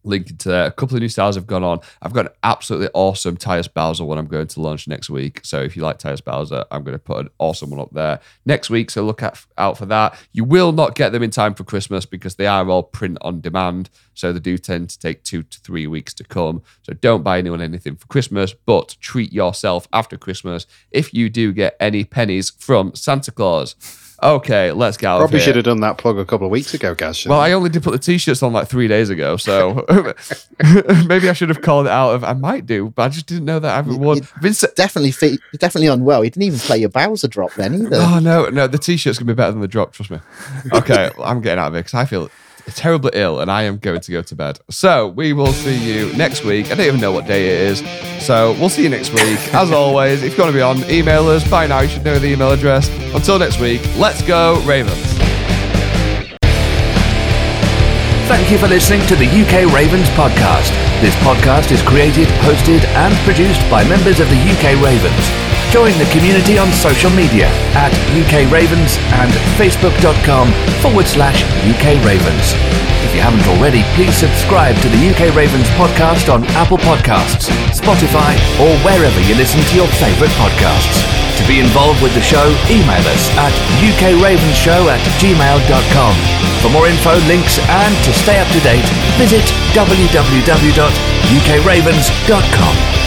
Linked to there. A couple of new styles have gone on. I've got an absolutely awesome Tyus Bowser one I'm going to launch next week. So if you like Tyus Bowser, I'm going to put an awesome one up there next week. So look at, out for that. You will not get them in time for Christmas because they are all print on demand. So they do tend to take two to three weeks to come. So don't buy anyone anything for Christmas, but treat yourself after Christmas if you do get any pennies from Santa Claus. Okay, let's get out Probably here. should have done that plug a couple of weeks ago, Gaz. shouldn't Well, you? I only did put the t-shirts on like three days ago, so [LAUGHS] [LAUGHS] maybe I should have called it out. Of I might do, but I just didn't know that I haven't You- worn. you- I've been Definitely, fe- you're definitely unwell. You didn't even play your Bowser drop then either. oh no, no, the t-shirt's gonna be better than the drop. Trust me. Okay, well, [LAUGHS] I'm getting out of here because I feel terribly ill, and I am going to go to bed. So we will see you next week. I don't even know what day it is, so we'll see you next week. As always, if you want to be on, email us. By now, you should know the email address. Until next week, let's go Ravens. Thank you for listening to the UK Ravens podcast. This podcast is created, hosted, and produced by members of the UK Ravens. Join the community on social media at UK Ravens and facebook.com forward slash UK Ravens. If you haven't already, please subscribe to the UK Ravens podcast on Apple Podcasts, Spotify, or wherever you listen to your favourite podcasts. To be involved with the show, email us at ukravenshow at gmail.com. For more info, links, and to stay up to date, visit www.ukravens.com.